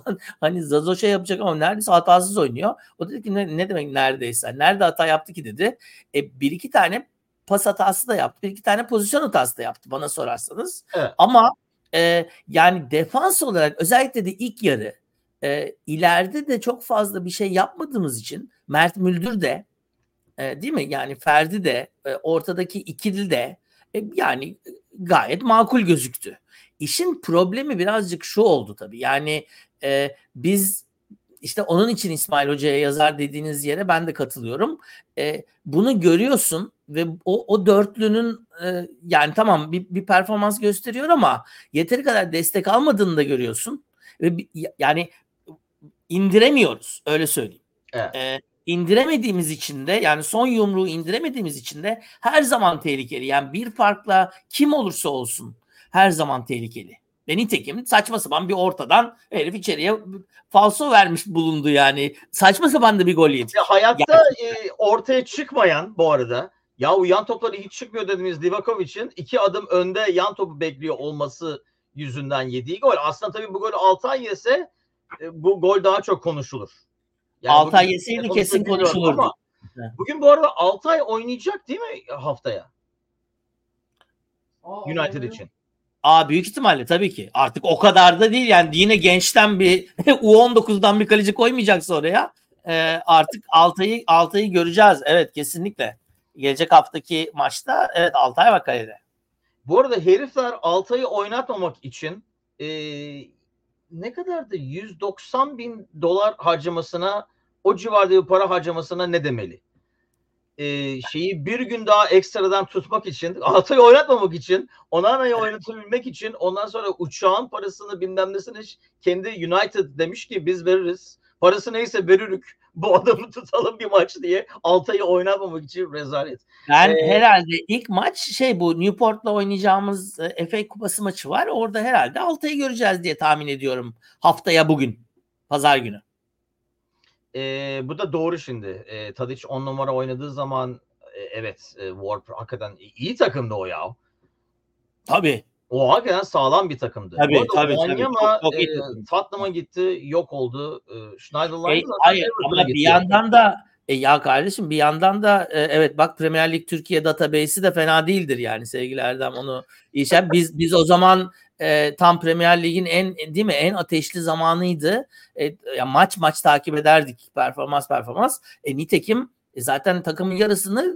hani Zazo şey yapacak ama neredeyse hatasız oynuyor. O dedi ki ne, ne demek neredeyse? Nerede hata yaptı ki dedi. E, bir iki tane pas hatası da yaptı. Bir iki tane pozisyon hatası da yaptı bana sorarsanız. Evet. Ama e, yani defans olarak özellikle de ilk yarı e, ileride de çok fazla bir şey yapmadığımız için Mert Müldür de e, değil mi? Yani Ferdi de e, ortadaki ikili de e, yani gayet makul gözüktü. İşin problemi birazcık şu oldu tabii. Yani e, biz işte onun için İsmail Hoca'ya yazar dediğiniz yere ben de katılıyorum. E, bunu görüyorsun ve o, o dörtlünün e, yani tamam bir, bir performans gösteriyor ama yeteri kadar destek almadığını da görüyorsun. Ve yani indiremiyoruz öyle söyleyeyim. Evet. E, indiremediğimiz için de yani son yumruğu indiremediğimiz için de her zaman tehlikeli. Yani bir farkla kim olursa olsun her zaman tehlikeli. Ve nitekim saçma sapan bir ortadan herif içeriye falso vermiş bulundu yani. Saçma sapan da bir gol yedi. Ya hayatta e, ortaya çıkmayan bu arada ya o yan topları hiç çıkmıyor dediğimiz Livakovic'in iki adım önde yan topu bekliyor olması yüzünden yediği gol. Aslında tabii bu golü Altay yese e, bu gol daha çok konuşulur. Yani Altay yeseydi kesin konuşulurdu. ama. Bugün bu arada Altay oynayacak değil mi haftaya Aa, United oynuyor. için? Aa büyük ihtimalle tabii ki. Artık o kadar da değil yani yine gençten bir U19'dan bir kaleci koymayacaksa oraya e, artık Altay'ı Altay'ı göreceğiz. Evet kesinlikle. Gelecek haftaki maçta evet Altay var kalede. Bu arada herifler Altay'ı oynatmamak için e, ne kadardı? 190 bin dolar harcamasına o civarda bir para harcamasına ne demeli? E, şeyi bir gün daha ekstradan tutmak için Altay'ı oynatmamak için Onana'yı oynatabilmek için ondan sonra uçağın parasını bilmem nesini kendi United demiş ki biz veririz. Parası neyse verirük. Bu adamı tutalım bir maç diye Altay'ı oynatmamak için rezalet. Ben Ee, herhalde ilk maç şey bu Newport'la oynayacağımız e, FA Kupası maçı var. Orada herhalde Altay'ı göreceğiz diye tahmin ediyorum. Haftaya bugün. Pazar günü. Ee, bu da doğru şimdi. Ee, Tadic 10 numara oynadığı zaman e, evet e, Ward hakikaten iyi takımdı o ya. Tabii. O hakikaten sağlam bir takımdı. Tabii, Bu arada tabii, tabii. Wanyama, Çok- çok iyi e. Tottenham'a gitti, yok oldu. E, Schneiderlin E, hayır ama bir gitti. yandan da e, ya kardeşim bir yandan da e, evet bak Premier Lig Türkiye database'i de fena değildir yani sevgili Erdem onu işe biz biz o zaman e, tam Premier Lig'in en değil mi en ateşli zamanıydı. E, ya maç maç takip ederdik performans performans. E, nitekim e, zaten takımın yarısını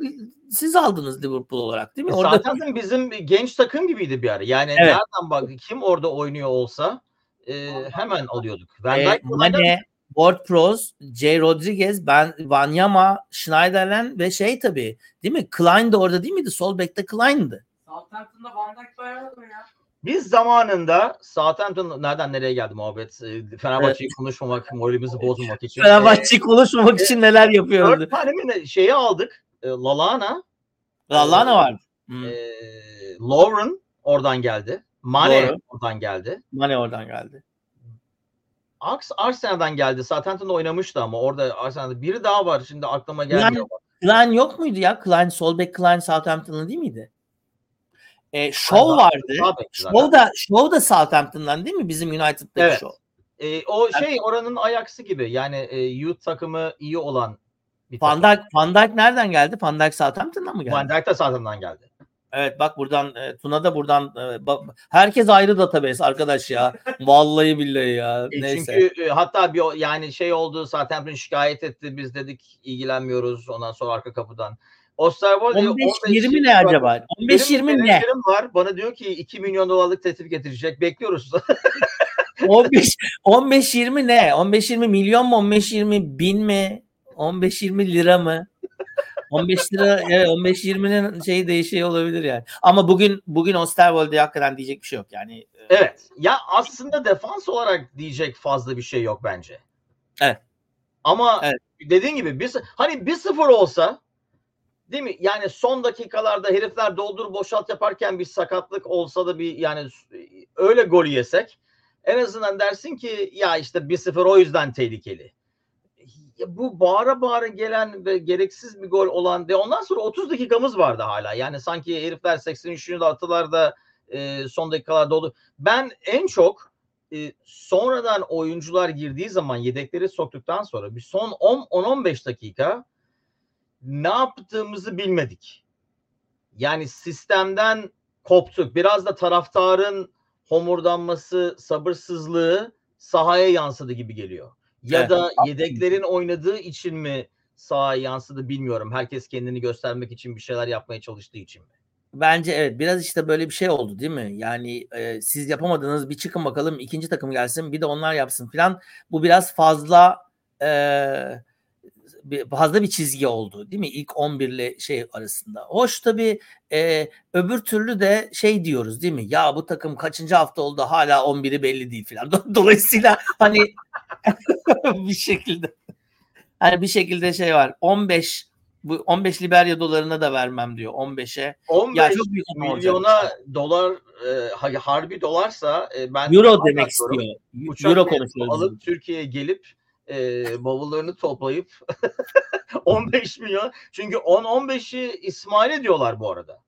siz aldınız Liverpool olarak değil mi? E, Orada Zaten bizim genç takım gibiydi bir ara. Yani Evet. nereden bak kim orada oynuyor olsa e, hemen alıyorduk. Van e, Mane, Ward Prowse, J. Rodriguez, ben Wanyama, Schneiderlin ve şey tabii değil mi? Klein de orada değil miydi? Sol bekte Klein'di. Southampton'da Van Dijk bayağı ya. Biz zamanında Southampton nereden nereye geldi muhabbet? Ee, Fenerbahçe'yi konuşmamak, moralimizi bozmamak için. Fenerbahçe konuşmamak için neler Ee, yapıyordu? dört tane mi şeyi aldık. Ee, Lalana, Lallana vardı. Hmm. ee, Lauren oradan geldi. Mane Doğru. oradan geldi. Mane oradan geldi. Ars Arsenal'dan geldi. Southampton'da oynamıştı ama orada Arsenal'da biri daha var. Şimdi aklıma gelmiyor. Klein yok muydu ya? Klein, Solbeck Klein Southampton'lı değil miydi? E, Shaw vardı. Shaw da, Shaw da Southampton'dan değil mi? Bizim United'daki Evet. Shaw. Ee, o şey oranın ayaksı gibi. Yani e, youth takımı iyi olan bir Van. Dijk, Van Dijk nereden geldi? Van Dijk Southampton'dan mı geldi? Van Dijk de Southampton'dan geldi. Evet bak buradan e, Tuna da buradan e, bak, herkes ayrı database arkadaş ya. Vallahi billahi ya. E, Neyse. Çünkü e, hatta bir yani şey oldu Southampton şikayet etti. Biz dedik ilgilenmiyoruz. Ondan sonra arka kapıdan. Osterwold 15-20 ne acaba? 15-20 ne? var. Bana diyor ki 2 milyon dolarlık teklif getirecek. Bekliyoruz. 15 15 20 ne? 15 20 milyon mu? 15 20 bin mi? 15 20 lira mı? 15 lira evet 15 20'nin şeyi değişiyor olabilir yani. Ama bugün bugün Osterwold'e hakikaten diyecek bir şey yok yani. evet. Ya aslında defans olarak diyecek fazla bir şey yok bence. Evet. Ama Evet. dediğin gibi bir, hani 1-0 olsa değil mi? Yani son dakikalarda herifler doldur boşalt yaparken bir sakatlık olsa da bir yani öyle gol yesek en azından dersin ki ya işte 1-0 o yüzden tehlikeli. Bu bağıra bağıra gelen ve gereksiz bir gol olan ve ondan sonra 30 dakikamız vardı hala. Yani sanki herifler 83. attılarda e, son dakikalarda oldu. Ben en çok e, sonradan oyuncular girdiği zaman yedekleri soktuktan sonra bir son 10-15 dakika ne yaptığımızı bilmedik. Yani sistemden koptuk. Biraz da taraftarın homurdanması, sabırsızlığı sahaya yansıdı gibi geliyor. Ya Evet. da yedeklerin oynadığı için mi sahaya yansıdı bilmiyorum. Herkes kendini göstermek için bir şeyler yapmaya çalıştığı için mi? Bence evet biraz işte böyle bir şey oldu değil mi? Yani e, siz yapamadınız bir çıkın bakalım ikinci takım gelsin bir de onlar yapsın filan. Bu biraz fazla e, bir- fazla bir çizgi oldu değil mi? İlk 11 ile şey arasında. Hoş tabii e, öbür türlü de şey diyoruz değil mi? Ya bu takım kaçıncı hafta oldu hala 11'i belli değil filan. Do- Dolayısıyla hani bir şekilde hani bir şekilde şey var. 15 bu 15 Liberya dolarına da vermem diyor 15'e. 15 Ya çok büyük olacak. milyona dolar e, ha- harbi dolarsa e, ben Euro hala demek diyorum, istiyor. uçak Euro konuşuyoruz. alıp Türkiye'ye gelip e, bavullarını toplayıp 15 milyon çünkü 10-15'i İsmail'e diyorlar bu arada.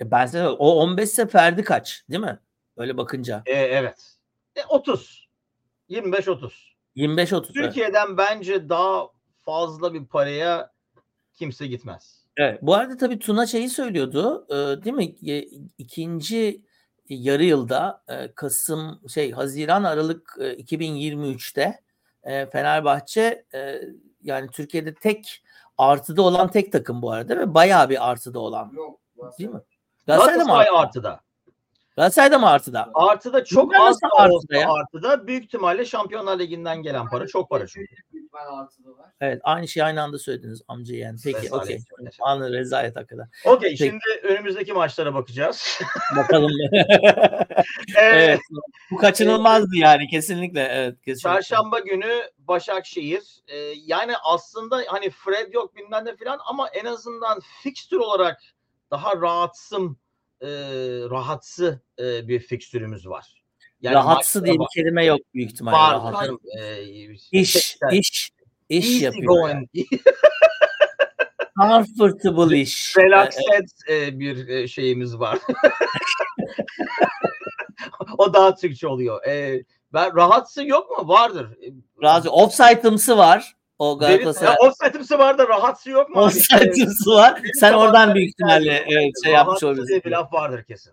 E Ben sana o 15 ise Ferdi kaç değil mi? Öyle bakınca. E, evet. E, 30. 25-30. 25 30. Evet. Türkiye'den bence daha fazla bir paraya kimse gitmez. Evet. Bu arada tabii Tuna şeyi söylüyordu. e, değil mi? E, ikinci yarı yılda e, Kasım şey Haziran Aralık e, 2023'te e, Fenerbahçe e, yani Türkiye'de tek artıda olan tek takım bu arada ve bayağı bir artıda olan. Yok. Değil mi? Galatasaray'da mı Galatasaray artıda? artıda. Galatasaray'da mı artıda? Artıda çok Bunlar az da artıda ya? artıda büyük ihtimalle Şampiyonlar Ligi'nden gelen para çok para çünkü. Ben artıda var. Evet aynı şeyi aynı anda söylediniz amca yani. Peki okey. Anladım rezalet hakikaten. Okey şimdi önümüzdeki maçlara bakacağız. Bakalım. Ee, evet. Bu kaçınılmazdı yani kesinlikle. Evet kesinlikle. Çarşamba günü Başakşehir. Ee, yani aslında hani Fred yok bilmem ne falan ama en azından fikstür olarak daha rahatsım e, rahatsı e, bir fikstürümüz var. Yani Rahatsı diye bir kelime yok büyük ihtimalle. var. canım. Ee, İş, iş, iş yapıyor. Comfortable iş. relaxed e, bir e, şeyimiz var. o daha Türkçe oluyor. Ee, ben rahatsı yok mu? Vardır. Razı. Offside'ımsı var. O Galatasaray. Offside'ımsı var da rahatsı yok mu? Offside'ımsı var. Sen oradan büyük ihtimalle evet, şey rahatsı yapmış diye bir olabilirsin. laf vardır kesin.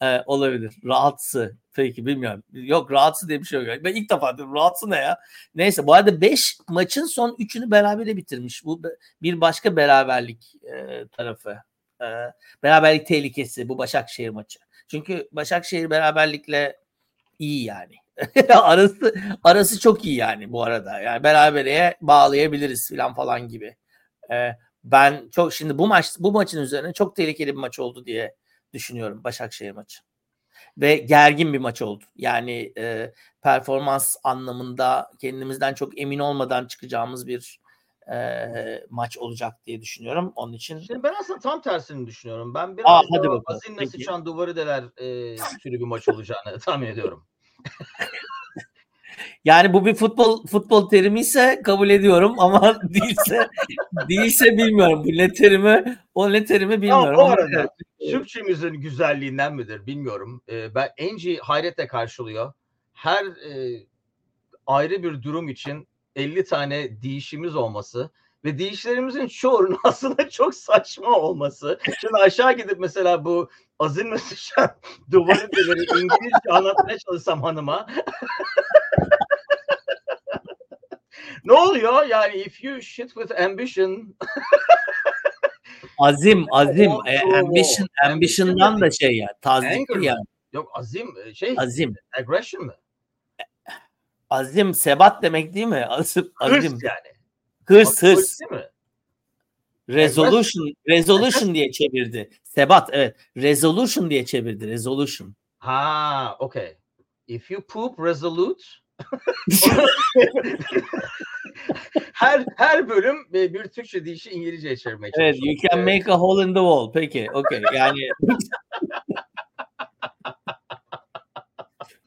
Evet, olabilir. Rahatsı. Peki bilmiyorum. Yok rahatsı diye bir şey yok. Ben ilk defa diyorum rahatsı ne ya? Neyse bu arada 5 maçın son 3'ünü berabere bitirmiş. Bu bir başka beraberlik e, tarafı. E, beraberlik tehlikesi bu Başakşehir maçı. Çünkü Başakşehir beraberlikle iyi yani. arası arası çok iyi yani bu arada. Yani berabereye bağlayabiliriz falan falan gibi. E, ben çok şimdi bu maç bu maçın üzerine çok tehlikeli bir maç oldu diye düşünüyorum Başakşehir maçı. Ve gergin bir maç oldu. Yani e, performans anlamında kendimizden çok emin olmadan çıkacağımız bir e, maç olacak diye düşünüyorum. Onun için Şimdi ben aslında tam tersini düşünüyorum. Ben Aa, biraz hadi daha bakalım. Azin'le Peki. sıçan duvarı deler e, türü bir maç olacağını tahmin ediyorum. Yani bu bir futbol futbol terimi ise kabul ediyorum ama değilse değilse bilmiyorum. Bu ne terimi o ne terimi bilmiyorum. bu Ama arada evet. Türkçemizin güzelliğinden midir bilmiyorum. E, ben Enci hayretle karşılıyor. Her e, ayrı bir durum için 50 tane değişimiz olması ve değişlerimizin çoğunun aslında çok saçma olması. Şimdi aşağı gidip mesela bu azın mı sıçan duvarı deleri İngilizce anlatmaya çalışsam hanıma. ne oluyor? Yani if you shit with ambition azim azim e, ambition ambition'dan da şey ya tazikli mı? yani yok azim e, şey azim aggression mı? azim sebat demek değil mi? Azim, azim. Hırs yani. Hırs Hırs değil mi? Resolution resolution diye çevirdi. Sebat evet. Resolution diye çevirdi. Resolution. Ha, okay. If you poop resolute her her bölüm bir, Türkçe deyişi İngilizceye çevirmeye evet, çalışıyor. you can make a hole in the wall. Peki, okay. Yani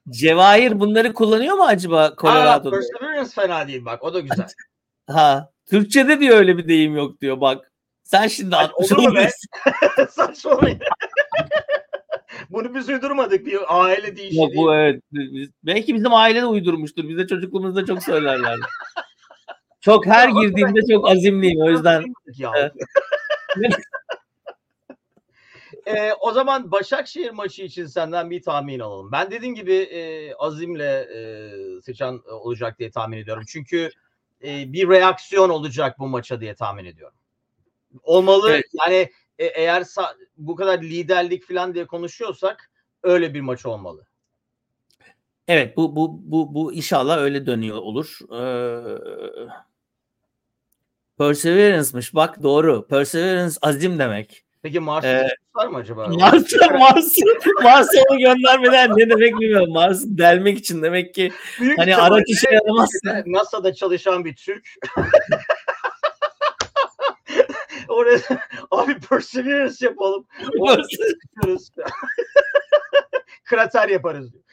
Cevahir bunları kullanıyor mu acaba Aa, Colorado'da? Perseverance fena değil bak o da güzel. Ha, Türkçede diyor öyle bir deyim yok diyor bak. Sen şimdi atmış olur mu be? Saçmalamayın. Bunu biz uydurmadık bir aile deyişi Yok, bu evet. Biz- Belki bizim aile de uydurmuştur. Bize çocukluğumuzda çok söylerler. Çok her Ya, girdiğimde çok azimliyim. O yüzden Ya. Ee, o zaman Başakşehir maçı için senden bir tahmin alalım. Ben dediğim gibi e, azimle e, sıçan olacak diye tahmin ediyorum. Çünkü e, bir reaksiyon olacak bu maça diye tahmin ediyorum. Olmalı. Evet. Yani e, eğer bu kadar liderlik falan diye konuşuyorsak öyle bir maç olmalı. Evet bu bu bu bu inşallah öyle dönüyor olur. Ee, Perseverance'mış bak doğru. Perseverance azim demek. Peki Mars'ta Ee, var mı acaba? Mars'a Mars'a Mars'a onu göndermeden ne demek bilmiyorum. Mars delmek için demek ki Büyük hani araç işe yaramazsa. NASA'da çalışan bir Türk. Oraya abi Perseverance yapalım. Krater yaparız. diyor.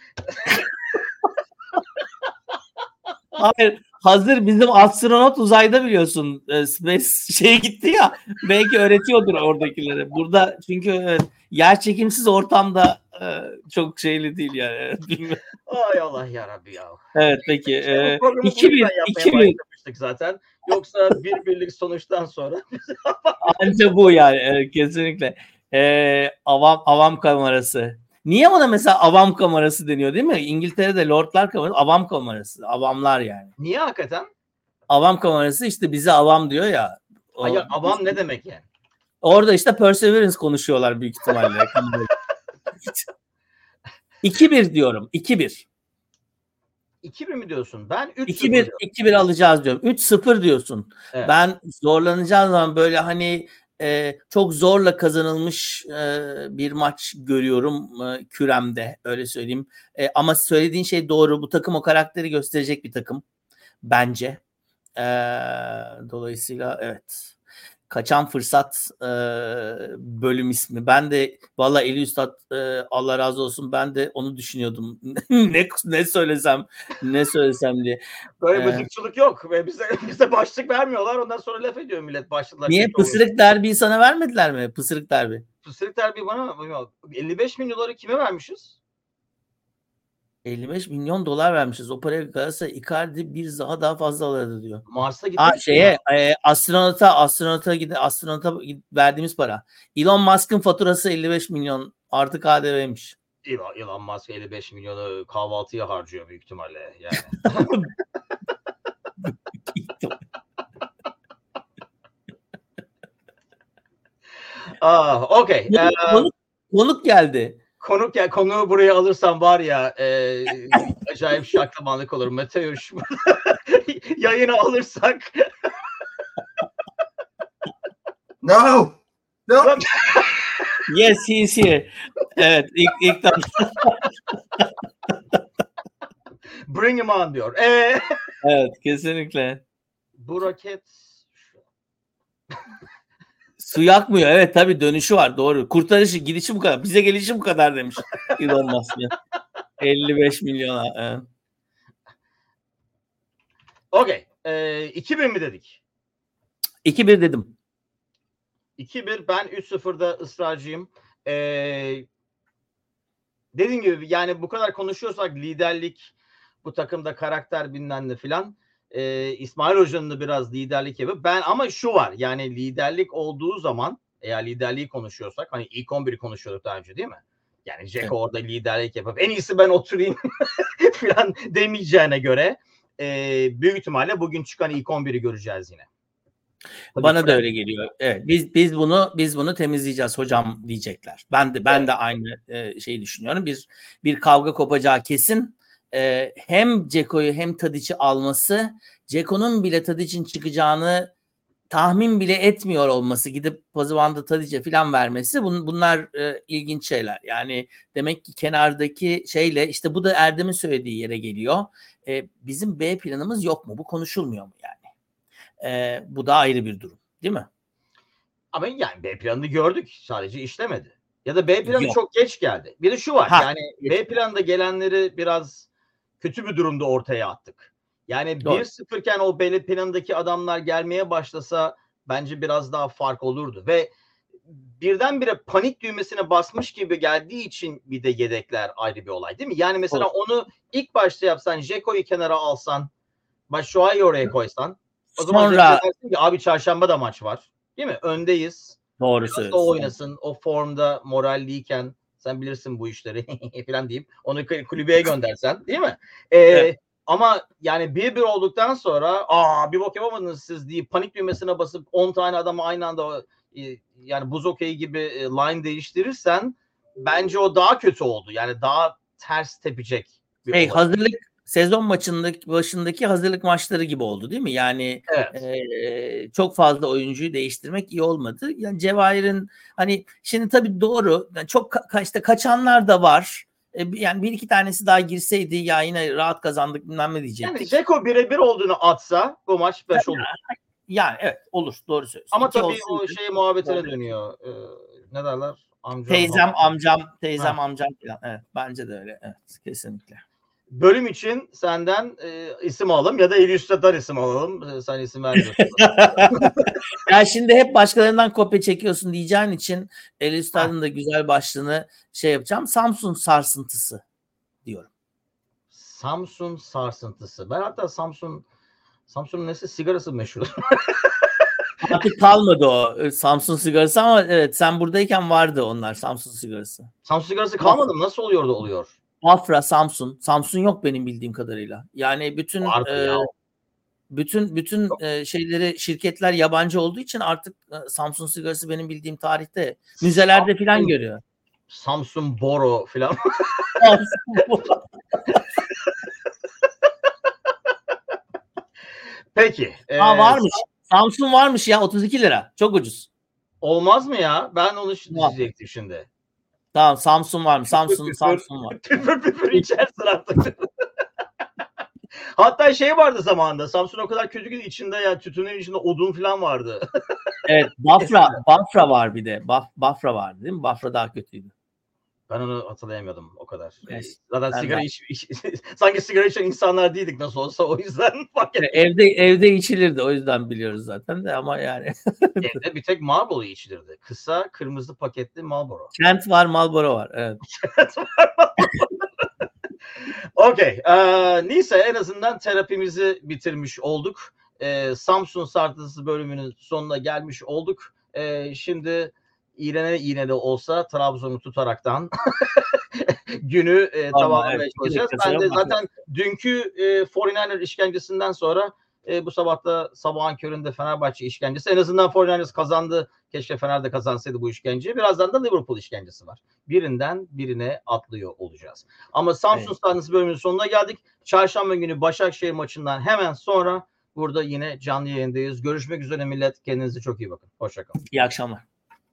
Hayır hazır bizim astronot uzayda biliyorsun e, space şeye gitti ya belki öğretiyordur oradakilere. Burada çünkü evet, yer çekimsiz ortamda e, çok şeyli değil yani. Bilmiyorum. Ay Allah ya Rabbi ya. Evet peki. E, Bu programı bu 2-1 yüzden yapmaya 2-1 başlamıştık zaten. Yoksa bir birlik sonuçtan sonra Anca bu yani evet, kesinlikle. Ee, avam avam kamerası. Niye ona mesela avam kamerası deniyor değil mi? İngiltere'de lordlar kamerası avam kamerası. Avamlar yani. niye hakikaten? Avam kamerası işte bize avam diyor ya. O- Hayır, avam ne demek yani? Orada işte Perseverance konuşuyorlar büyük ihtimalle. 2-1 diyorum. 2-1. 2-1 mi diyorsun? Ben 3-0 2-1 diyorum. 2-1 alacağız diyorum. 3-0 diyorsun. Evet. Ben zorlanacağım zaman böyle hani e, çok zorla kazanılmış e, bir maç görüyorum e, küremde öyle söyleyeyim. E, ama söylediğin şey doğru. Bu takım o karakteri gösterecek bir takım bence. E, dolayısıyla evet. Kaçan fırsat e, bölüm ismi. Ben de valla Eli Üstad e, Allah razı olsun ben de onu düşünüyordum. ne ne söylesem ne söylesem diye. Böyle Ee, mızıkçılık yok bize bize başlık vermiyorlar. Ondan sonra laf ediyor millet başlıklar. Niye kötü oluyor. pısırık derbiyi sana vermediler mi? Pısırık derbi. Pısırık derbi bana mı? 55 bin doları kime vermişiz? 55 milyon dolar vermişiz. O paraya Galatasaray Icardi bir daha daha fazla alırdı diyor. Mars'a gitmiş. Mi? şeye e, astronota astronota gide astronota verdiğimiz para. Elon Musk'ın faturası 55 milyon artı KDV'ymiş. Elon, Elon Musk 55 milyonu kahvaltıya harcıyor büyük ihtimalle. Yani. ah, Ee, konuk, konuk geldi. Konuk ya konuğu buraya alırsam var ya e, acayip şaklamanlık olur. Meteor yayını alırsak No, no. Yes, he is here. Evet, ilk, ilk Bring him on diyor. Ee, Evet, kesinlikle. bu raket Su yakmıyor. Evet tabii dönüşü var. Doğru. Kurtarışı, gidişi bu kadar. Bize gelişi bu kadar demiş Elon Musk. 55 milyona. Evet. Okey. Ee, 2000 mi dedik? 2-1 dedim. 2-1 ben 3-0'da ısrarcıyım. Ee, dediğim gibi yani bu kadar konuşuyorsak liderlik bu takımda karakter bilmem ne filan. Ee, İsmail Hoca'nın da biraz liderlik yapıp ben ama şu var yani liderlik olduğu zaman eğer liderliği konuşuyorsak hani ilk 11'i konuşuyorduk daha önce değil mi? Yani Jack Evet. orada liderlik yapıp en iyisi ben oturayım filan demeyeceğine göre e, büyük ihtimalle bugün çıkan ilk 11'i göreceğiz yine. Tabii Bana da öyle geliyor. Evet, biz biz bunu biz bunu temizleyeceğiz hocam diyecekler. Ben de ben de aynı e, şeyi düşünüyorum. Bir bir kavga kopacağı kesin. E, hem Ceko'yu hem Tadic'i alması, Ceko'nun bile Tadic'in çıkacağını tahmin bile etmiyor olması, gidip Pazuvan'da Tadic'e falan vermesi bun, bunlar e, ilginç şeyler. Yani demek ki kenardaki şeyle işte bu da Erdem'in söylediği yere geliyor. E, bizim B planımız yok mu? Bu konuşulmuyor mu yani? E, bu da ayrı bir durum, değil mi? Ama yani B planını gördük. Sadece işlemedi. Ya da B planı Yok. çok geç geldi. Bir de şu var. Ha, yani B planında gelenleri biraz kötü bir durumda ortaya attık. Yani Doğru. 1-0 iken o B planındaki adamlar gelmeye başlasa bence biraz daha fark olurdu. Ve birdenbire panik düğmesine basmış gibi geldiği için bir de yedekler ayrı bir olay değil mi? Yani mesela onu ilk başta yapsan, Jeko'yu kenara alsan, Başuay'ı oraya koysan o zaman Sonra dersin ki abi çarşamba da maç var. Değil mi? Öndeyiz. doğru söylüyorsun. o oynasın. O formda moralliyken sen bilirsin bu işleri falan deyip onu kul- kulübeye göndersen değil mi? Ee, Evet. Ama yani 1-1 olduktan sonra aa bir bok yapamadınız siz deyip panik düğmesine basıp 10 tane adamı aynı anda yani buz okeyi gibi e, line değiştirirsen bence o daha kötü oldu. Yani daha ters tepecek. Bir Hey, olay. hazırlık sezon maçındaki başındaki hazırlık maçları gibi oldu değil mi? Yani Evet. e, çok fazla oyuncuyu değiştirmek iyi olmadı. Yani Cevahir'in hani şimdi tabii doğru yani çok ka- işte kaçanlar da var. E, yani bir iki tanesi daha girseydi ya yine rahat kazandık bilmem ne diyecektik. Yani Ceko birebir olduğunu atsa bu maç 5 olur. Yani evet olur doğru söylüyorsun. Ama İki tabii o şey muhabbetine Doğru. dönüyor. Ee, ne derler? Amca, Teyzem, amcam, teyzem, Ha. amcam falan. Evet, bence de öyle. Evet, kesinlikle. Bölüm için senden e, isim alalım ya da el üstadar isim alalım. E, sen isim vermiyorsun. ya şimdi hep başkalarından kopya çekiyorsun diyeceğin için El Üstad'ın da güzel başlığını şey yapacağım. Samsun sarsıntısı diyorum. Samsun sarsıntısı. Ben hatta Samsun Samsun'un nesi sigarası meşhur. Artık kalmadı o e, Samsun sigarası ama evet sen buradayken vardı onlar Samsun sigarası. Samsun sigarası kalmadı mı? Nasıl oluyor da oluyor? Afra, Samsun. Samsun yok benim bildiğim kadarıyla. Yani bütün Vardı e, ya. bütün bütün e, şeyleri şirketler yabancı olduğu için artık e, Samsun sigarası benim bildiğim tarihte müzelerde falan Samsun- görüyor. Samsun Boro falan. Peki. e, Aa varmış. Samsun varmış ya 32 lira. Çok ucuz. Olmaz mı ya? Ben onu diyecektim şimdi. Tamam Samsun varmış. Samsun Püfür. Samsun var. Püfür püfür içersin artık. Hatta şey vardı zamanında. Samsun o kadar kötü ki içinde ya tütünün içinde odun falan vardı. Evet Bafra Bafra var bir de. Baf, Bafra vardı değil mi? Bafra daha kötüydü. Ben onu hatırlayamıyordum o kadar. Evet, Zaten ben sigara de. iç, iç- sanki sigara içen insanlar değildik nasıl olsa o yüzden fark ettim. Evde evde içilirdi o yüzden biliyoruz zaten de ama yani Evde bir tek Marlboro içilirdi. Kısa kırmızı paketli Marlboro. Kent var Marlboro var. Evet. Okey. Ee, neyse en azından terapimizi bitirmiş olduk. Ee, Samsun Sartısı bölümünün sonuna gelmiş olduk. Ee, şimdi iğne iğne de olsa Trabzon'u tutaraktan günü e, Tamam, tamamlamaya çalışacağız. Ben de zaten dünkü e, 49er işkencesinden sonra e, bu sabahta sabahın köründe Fenerbahçe işkencesi. En azından 49ers kazandı. Keşke Fener de kazansaydı bu işkenceyi. Birazdan da Liverpool işkencesi var. Birinden birine atlıyor olacağız. Ama Samsun Evet. Stadyumu bölümünün sonuna geldik. Çarşamba günü Başakşehir maçından hemen sonra burada yine canlı yayındayız. Görüşmek üzere millet. Kendinize çok iyi bakın. Hoşçakalın. İyi akşamlar.